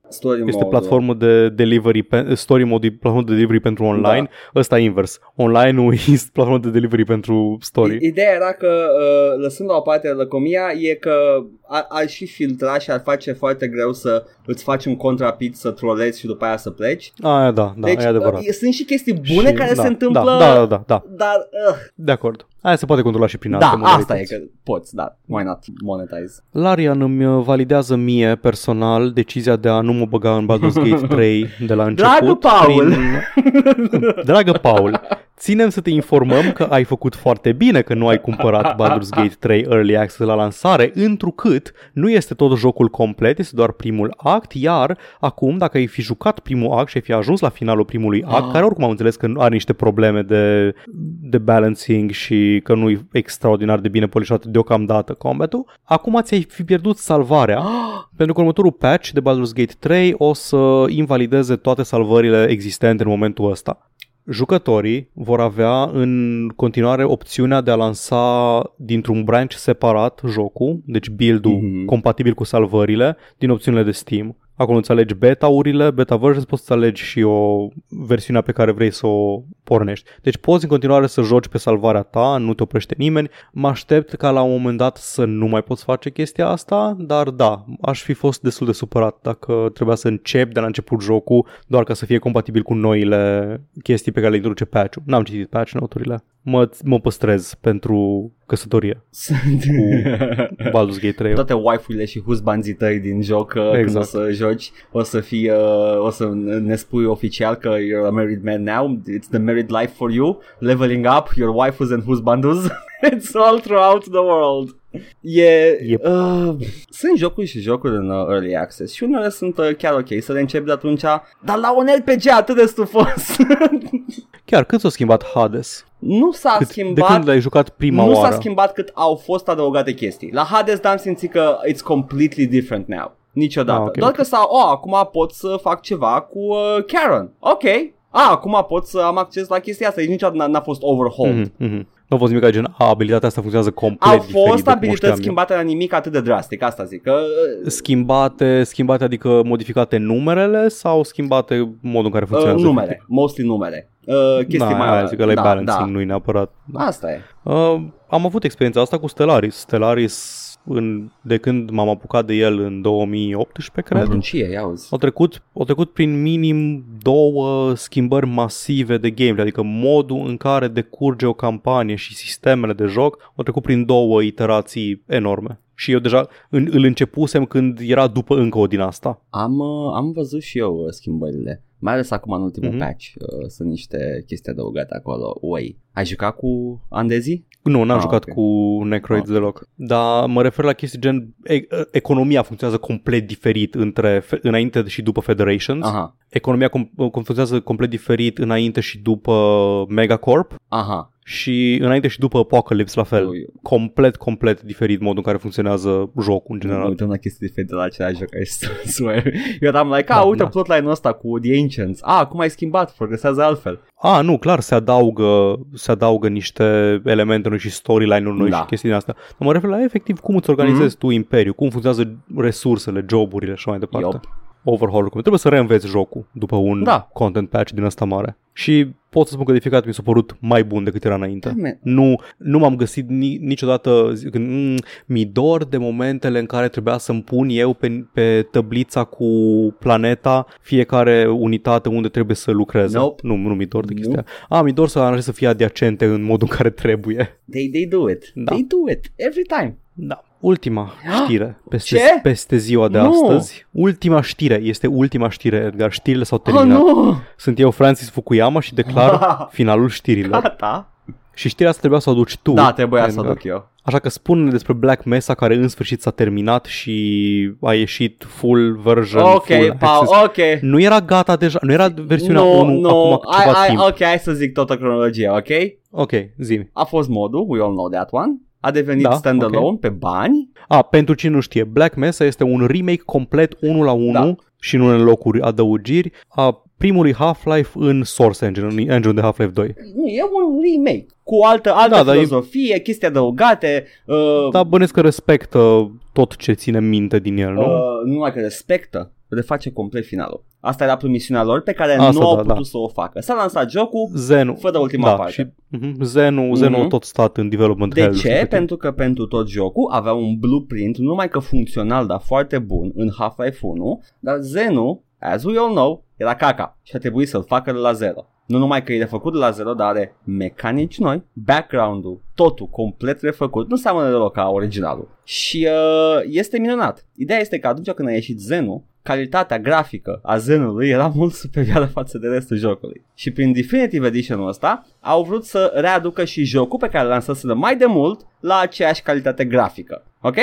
story este mode. platformă de delivery, pe, story mode e platformă de delivery pentru online, da. ăsta e invers. Online-ul este platformă de delivery pentru story. I- Ideea era că, uh, lăsând la o parte lăcomia, e că ar, ar și filtra și ar face foarte greu să îți faci un contrapit, să trolezi și după aia să pleci. Aia da, da, deci e adevărat. uh, sunt și chestii bune Și- care da, se întâmplă, Da, da, da, da, dar uh, de acord. Aia se poate controla și prin alte da, asta e modalități. că poți, da, why not monetize. Larian îmi uh, validează mie personal decizia de a nu mă băga în Baldur's Gate 3 de la început. Dragă Paul! Prin... Dragă Paul, ținem să te informăm că ai făcut foarte bine că nu ai cumpărat Baldur's Gate 3 Early Access la lansare, întrucât nu este tot jocul complet, este doar primul act, iar acum, dacă ai fi jucat primul act și ai fi ajuns la finalul primului act, Ah. care oricum am înțeles că are niște probleme de, de balancing și că nu e extraordinar de bine polișat deocamdată combatul, acum ți-ai fi pierdut salvarea pentru că următorul patch de Baldur's Gate 3 o să invalideze toate salvările existente în momentul ăsta. Jucătorii vor avea în continuare opțiunea de a lansa dintr-un branch separat jocul, deci build-ul Mhm. compatibil cu salvările din opțiunile de Steam. Acolo îți alegi beta-urile, beta versions, poți să alegi și o versiunea pe care vrei să o pornești. Deci poți în continuare să joci pe salvarea ta, nu te oprește nimeni. Mă aștept ca la un moment dat să nu mai poți face chestia asta, dar da, aș fi fost destul de supărat dacă trebuia să încep de la început jocul doar ca să fie compatibil cu noile chestii pe care le introduce patch-ul. N-am citit patch noturile. Mă, mă păstrez pentru căsătorie Sunt cu Baldur's Gate 3. toate waifurile și husbanzii tăi din joc uh, când Exact. o să joci o să fii uh, o să ne spui oficial că you're a married man now it's the married life for you leveling up your waifus and husbandus it's all throughout the world E, Yep. uh, sunt jocuri și jocuri în uh, Early Access și unele sunt uh, chiar ok să le începi de atunci dar la un RPG atât de stufos Chiar cât s-a schimbat Hades? nu s-a Cât, de schimbat când l-ai jucat prima nu oară? s-a schimbat cât au fost adăugate chestii. La Hades am simțit că it's completely different now. Niciodată. Ah, ok, Doar ok. că s-a, oh, acum pot să fac ceva cu uh, Karen. Ok. Ah, acum pot să am acces la chestia asta. Deci niciodată n-a, n-a fost overhauled. Mhm, mhm. Nu a fost nimic gen, a, abilitatea asta funcționează complet Au diferit de fost cum o abilități știam eu. schimbate la nimic atât de drastic, asta zic. Că, uh, Schimbate, schimbate adică modificate numerele sau schimbate modul în care uh, funcționează? numere, efectiv? mostly numere. Uh, chestii da, mai aia zic că la da, balancing, da. nu e neapărat. Da. Asta e. Uh, am avut experiența asta cu Stellaris. Stellaris, în, de când m-am apucat de el în 2018, cred, Bruncie, ia uzi. au trecut, au trecut prin minim două schimbări masive de gameplay, adică modul în care decurge o campanie și sistemele de joc au trecut prin două iterații enorme. Și eu deja în, îl începusem când era după încă o din asta. Am, uh, am văzut și eu uh, schimbările. Mai ales acum în ultimul Mhm. patch. Uh, sunt niște chestii adăugate acolo. Ui. Ai jucat cu Andezi? Nu, n-am Ah, jucat ok. cu Necroids Ah. deloc. Dar mă refer la chestii gen e- economia funcționează complet diferit între fe- înainte și după Federations. Aha. Economia com- funcționează complet diferit înainte și după Megacorp Aha. Și înainte și după Apocalypse la fel. Eu- Complet, complet diferit modul în care funcționează jocul în Mă general. uităm la chestii diferite la același joc, I swear. Eu eram like, a, Da, uite da. plotline-ul ăsta cu The Ancients. A, cum ai schimbat? Progresează altfel. A, nu, clar, se adaugă, se adaugă niște elemente noi și storyline-uri noi Da. și chestii din astea. Dar mă refer la efectiv cum îți organizezi tu imperiul, cum funcționează resursele, joburile și așa mai departe. Yup. Overhaul cum trebuie să reînveți jocul după un Da. content patch din ăsta mare. Și pot să spun că de fiecare dată mi s-a părut mai bun decât era înainte. Da, man. Nu, nu m-am găsit ni, niciodată zic, mm, mi dor de momentele în care trebuia să-mi pun eu pe, pe tăblița cu planeta fiecare unitate unde trebuie să lucreze. Nope. Nu, nu mi dor de Nu. chestia. A, mi dor să aranjez să fie adiacente în modul în care trebuie. They, they do it. Da. They do it. Every time. Da. Ultima știre peste, Ce? peste ziua de Nu. astăzi. Ultima știre. Este ultima știre, Edgar. Știrile s-au Oh, terminat. nu! Sunt eu, Francis Fukuyama, și declar finalul știrilor. Gata. Și știrea asta trebuia să o aduci tu. Da, trebuia să o Edgar. duc eu. Așa că spune despre Black Mesa care în sfârșit s-a terminat și a ieșit full version, Ok, full Paul, access. ok. Nu era gata deja, nu era versiunea no, 1 no, acum I, ceva I, timp. ok, hai să zic toată cronologia, ok? Ok, zi A fost modul, we all know that one. A devenit Da, standalone ok. pe bani. A, pentru cine nu știe, Black Mesa este un remake complet 1 la 1 Da. și în unele locuri adăugiri a primului Half-Life în Source Engine, în engine de Half-Life 2. Nu, e un remake cu altă, altă Da, dar e- filozofie, chestii adăugate. Uh, Dar bănesc că respectă tot ce ține minte din el, nu? uh, nu numai că respectă, reface complet finalul. Asta era promisiunea lor pe care Asta, nu au da, putut da. să o facă. S-a lansat jocul, Zenu. fără ultima da, parte. și uh-huh, Zenu, Zenu Mhm. a tot stat în development De hell, nu știu ce? cât timp. Pentru că pentru tot jocul avea un blueprint, nu numai că funcțional, dar foarte bun în Half-Life 1, dar Zenu, as we all know, era caca și a trebuit să-l facă de la zero. Nu numai că e refăcut de la zero, dar are mecanici noi, background-ul, totul complet refăcut, nu seamănă deloc ca originalul. Și uh, este minunat. Ideea este că atunci când a ieșit Zenu, calitatea grafică a Zenului era mult superioară față de restul jocului. Și prin Definitive Edition-ul ăsta au vrut să readucă și jocul pe care l lansaseră mai de mult la aceeași calitate grafică. Ok?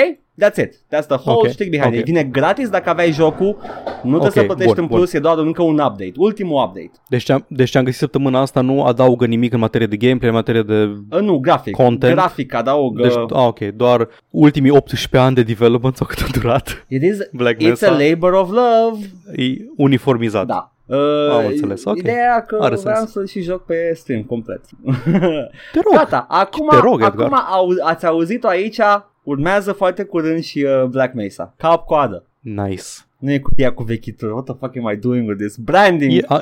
That's it. That's the whole Ok, stick behind ok. it. Vine gratis dacă aveai jocul, nu trebuie Ok, să plătești bun, în plus, e doar încă un update. Ultimul update. Deci ce, am, deci ce am găsit săptămâna asta nu adaugă nimic în materie de gameplay, în materie de... Uh, nu, grafic. Content. Grafic adaugă. Deci, a, ok, doar ultimii 18 ani de development sau cât a durat. It is, Black it's Mesa a labor of love. e uniformizat. Da. Uh, Am înțeles, ok. Ideea era că Are vreau sens. să și joc pe stream complet. Te rog. Gata, acum, Te rog, Edgar. acum au, ați auzit-o aici, urmează foarte curând și uh, Black Mesa. Cap coadă. Nice. Nu e cutia cu vechituri. What the fuck am I doing with this? Branding! E, a,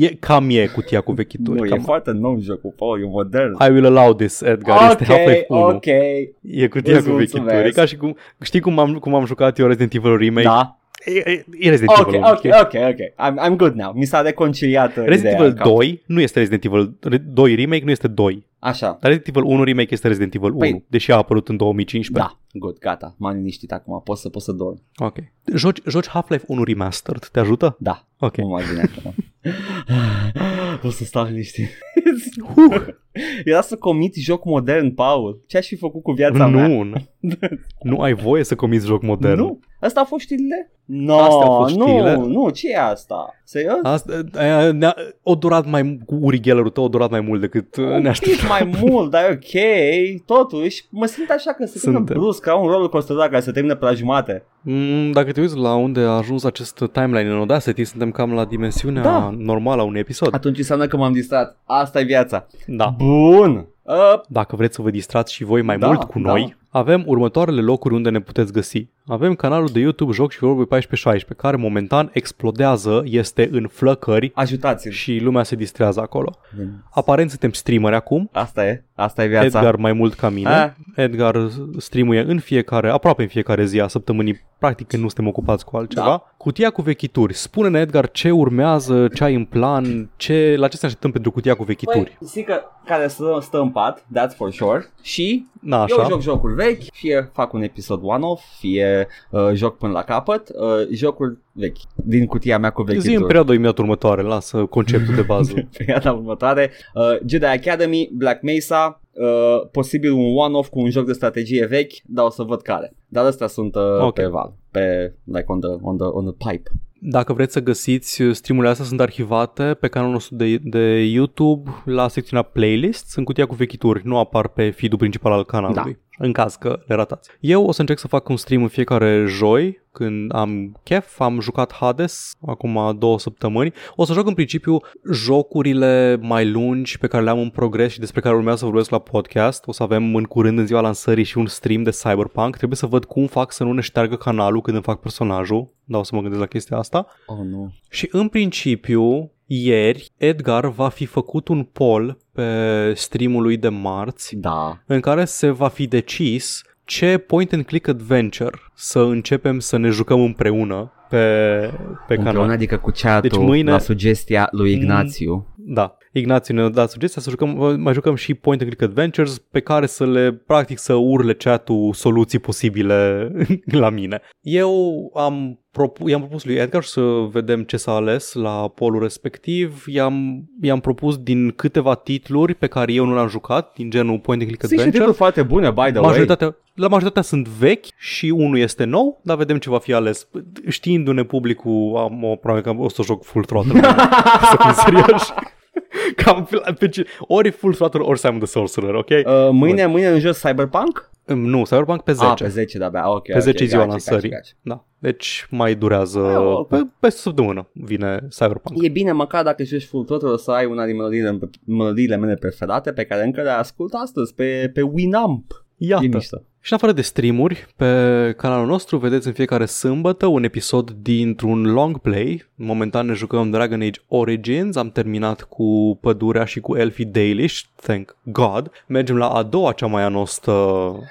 e, cam e cutia cu vechituri. nu, e cam. foarte nou jocul, Paul, e modern. I will allow this, Edgar. este Half-Life 1. ok. E cutia Îți cu vechituri. E mulțumesc. ca și cum... Știi cum am, cum am jucat eu Resident Evil Remake? Da. E, e, e Resident Ok, Evil 1, ok, știi? ok, ok. I'm, I'm good now. Mi s-a reconciliat uh, Resident ideea Evil în cap. 2 nu este Resident Evil 2 Remake, nu este 2. Așa. Dar Resident Evil 1 Remake este Resident Evil 1, Păi- deși a apărut în 2015. Da, good, gata. M-am liniștit acum. Pot să, pot să dorm. Ok. Joci, joci Half-Life 1 Remastered, te ajută? Da. Ok. Nu mai bine acum. o să stau liniștit. Era să comiți joc modern, Paul. Ce aș fi făcut cu viața mea? Nu, nu. nu ai voie să comiți joc modern. Nu? Asta au fost știrile? No, Astea au fost nu, știrile? nu, ce e asta? Serios? Asta, aia, ne-a, o durat mai, cu Uri Gellerul tău, o durat mai mult decât uh, Un ne pic așteptam. mai mult, dar e ok. Totuși, mă simt așa că se termină Suntem. brusc, ca un roller coaster care se termină pe la jumate. Mm, Dacă te uiți la unde a ajuns acest timeline în Audacity, suntem cam la dimensiunea Da. normală a unui episod. Atunci înseamnă că m-am distrat. Asta e viața. Da. Bun. Uh, Dacă vreți să vă distrați și voi mai Da, mult cu da. noi, avem următoarele locuri unde ne puteți găsi. Avem canalul de YouTube Joc și Vorbe 1416, care momentan explodează, este în flăcări ajutați-mi. și lumea se distrează acolo. Aparent suntem streameri acum, Asta e. Asta e viața. Edgar mai mult ca mine. Ah. Edgar streamuie în fiecare, aproape în fiecare zi a săptămânii, practic când nu suntem ocupați cu altceva. Da. Cutia cu vechituri. Spune-ne, Edgar, ce urmează, ce ai în plan, ce, la ce să ne așteptăm pentru cutia cu vechituri. Păi, zic că care stă, stă în pat, that's for sure, și Na, eu așa. joc jocuri vechi, fie fac un episod one-off, fie uh, joc până la capăt, uh, jocuri vechi, din cutia mea cu Zi în vechituri. perioada imediat următoare, lasă conceptul de bază. perioada următoare, uh, Jedi Academy, Black Mesa, uh, posibil un one-off cu un joc de strategie vechi, dar o să văd care. Dar astea sunt uh, Ok. pe val, pe, like on the, on the, on the pipe. Dacă vreți să găsiți, streamurile astea sunt arhivate pe canalul nostru de, de YouTube la secțiunea playlist, în cutia cu vechituri, nu apar pe feed-ul principal al canalului. În caz că le ratați. Eu o să încerc să fac un stream în fiecare joi, când am chef, am jucat Hades acum două săptămâni. O să joc în principiu jocurile mai lungi pe care le am în progres și despre care urmează să vorbesc la podcast. O să avem în curând în ziua lansării și un stream de Cyberpunk. Trebuie să văd cum fac să nu ne șteargă canalul când îmi fac personajul. Dar o să mă gândesc la chestia asta. Oh, nu. Și în principiu, ieri, Edgar va fi făcut un poll pe streamul lui de marți Da. în care se va fi decis ce point and click adventure să începem să ne jucăm împreună pe, pe Împreună, canal. adică cu chat Deci mâine- la sugestia lui Ignațiu. Da. Ignațiu ne-a dat sugestia să jucăm, mai jucăm și point and click adventures pe care să le, practic, să urle chat-ul soluții posibile la mine. Eu am propu- i-am propus lui Edgar să vedem ce s-a ales la polul respectiv. I-am, i-am propus din câteva titluri pe care eu nu le-am jucat, din genul point and click Sunt și adventure. titluri foarte bune, by the way. Majoritatea, la majoritatea sunt vechi și unul este nou, dar vedem ce va fi ales. Știindu-ne publicul, am o probabil că o să joc full throttle. să fim serioși. Cam pe, pe, ce- ori Full Throttle, ori Simon the Sorcerer, ok? Uh, mâine, mâine în jos Cyberpunk? Uh, nu, Cyberpunk pe 10. Ah, pe 10 de-abia, ok. pe 10 ok, ziua gaci, lansării. gaci, gaci. Da. Deci mai durează Ah, ok. pe, peste o săptămână vine Cyberpunk. E bine, măcar dacă joci full total o să ai una din melodiile, melodiile mele preferate pe care încă le ascult astăzi pe, pe Winamp. E Iată. mișto. Și în afară de streamuri, pe canalul nostru vedeți în fiecare sâmbătă un episod dintr-un long play. Momentan ne jucăm Dragon Age Origins, am terminat cu Pădurea și cu Elfie Dalish, thank God. Mergem la a doua cea mai anostă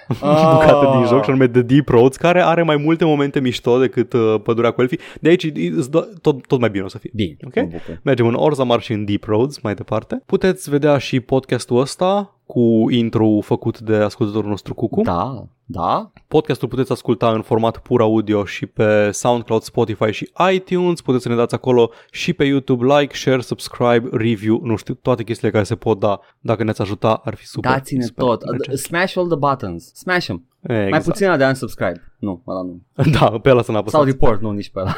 Ah. bucată din joc, și anume The Deep Roads, care are mai multe momente mișto decât uh, Pădurea cu Elfie. De aici îți dă- tot, tot mai bine o să fie. Bine, Ok. mă bucur. Mergem în Orzammar și în Deep Roads mai departe. Puteți vedea și podcastul ăsta cu intro făcut de ascultătorul nostru Cucu. Da, da. Podcastul puteți asculta în format pur audio și pe SoundCloud, Spotify și iTunes. Puteți să ne dați acolo și pe YouTube like, share, subscribe, review, nu știu, toate chestiile care se pot da. Dacă ne-ați ajuta, ar fi super. Dați-ne super tot. merge. Smash all the buttons. Smash them. Exact. Mai puțin de unsubscribe. Nu, ăla nu. Da, pe ăla să n-apăsați. Sau report, nu, nici pe ăla.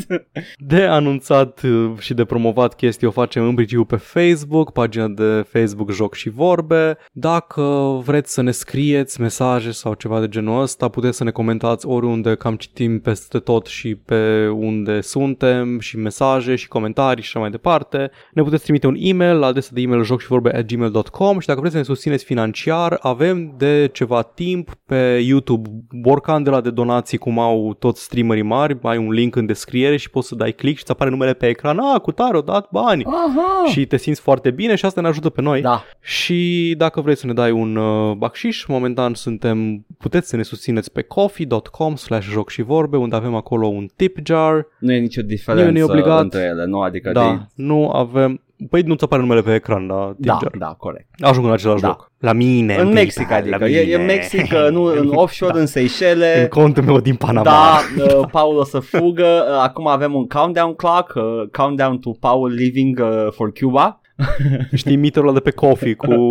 De anunțat uh, și de promovat chestii o facem în principiu pe Facebook, pagina de Facebook Joc și Vorbe. Dacă vreți să ne scrieți mesaje sau ceva de genul ăsta, puteți să ne comentați oriunde, cam citim peste tot și pe unde suntem și mesaje și comentarii și așa mai departe. Ne puteți trimite un e-mail la adresa de e-mail joc și vorbe at gmail.com și dacă vreți să ne susțineți financiar, avem de ceva timp pe YouTube borcan de la de donații cum au toți streamerii mari, ai un link în descriere și poți să dai click și îți apare numele pe ecran, a, cu tare, o dat bani Aha! și te simți foarte bine și asta ne ajută pe noi. Da. Și dacă vrei să ne dai un uh, bacșiș, momentan suntem, puteți să ne susțineți pe coffee.com slash joc și vorbe, unde avem acolo un tip jar. Nu e nicio diferență Nu e obligat. între ele, nu? Adică Da, de... nu avem... Păi nu-ți apare numele pe ecran la tip Da, jar. da, corect. Ajung în același Da. loc. La mine. În Mexic, PayPal, adică. la E, e mine. Mexic, nu în offshore, în În Seychelles. contul meu din Panama. Da, uh, Paul o să fugă. Uh, Acum avem un countdown clock, uh, countdown to Paul leaving uh, for Cuba. Știi miterul ăla de pe coffee cu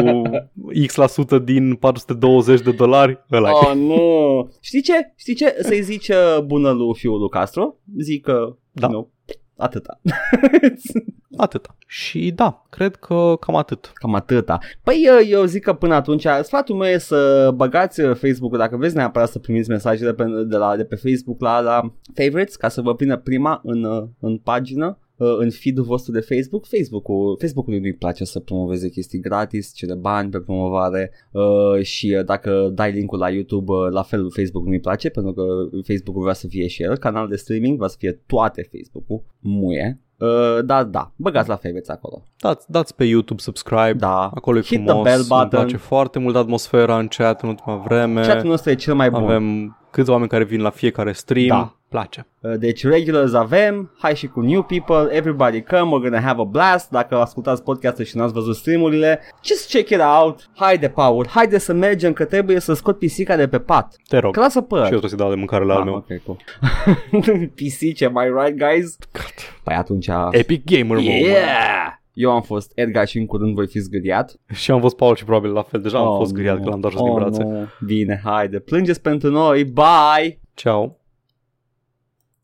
X la sută din 420 de dolari? Ăla Oh, nu. Știi ce? Știi ce? Să-i zici uh, bună lui fiul lui Castro? Zic că Da. nu. Atâta. Atâta. Și da, cred că cam atât. Cam atâta. Păi eu, eu zic că până atunci sfatul meu e să băgați uh, Facebook-ul dacă vreți neapărat să primiți mesajele pe, de, la, de pe Facebook la, la favorites ca să vă prină prima în, uh, în pagină uh, în feed-ul vostru de Facebook, Facebook-ul, Facebook-ului nu-i place să promoveze chestii gratis, cere bani pe promovare uh, și uh, dacă dai linkul la YouTube, uh, la fel Facebook nu-i place pentru că Facebook-ul vrea să fie și el, canal de streaming, vrea să fie toate Facebook-ul, muie. Uh, da, da, băgați la favorites acolo. Dați, dați pe YouTube subscribe. Da. Acolo e Hit frumos. the bell Îmi button. place foarte mult atmosfera în chat în ultima vreme. Chatul nostru e cel mai bun. Avem câți oameni care vin la fiecare stream. Da. Place. Uh, Deci regulars avem, hai și cu new people, everybody come, we're gonna have a blast. Dacă ascultați podcastul și n-ați văzut streamurile, just check it out. Haide, Paul, haide să mergem că trebuie să scot pisica de pe pat. Te rog. Că lasă păr. Și eu trebuie să dau de mâncare la al Ah, meu. ok, cool. Pisice, am I right, guys? Păi atunci... Epic Gamer moment. Yeah! Eu am fost Edgar și în curând voi fi zgâriat. Și am fost Paul și probabil la fel. Deja am Oh, fost gâriat nu. că l-am dat jos din Oh, brațe. nu. Bine, haide, plângeți pentru noi, bye! Ciao.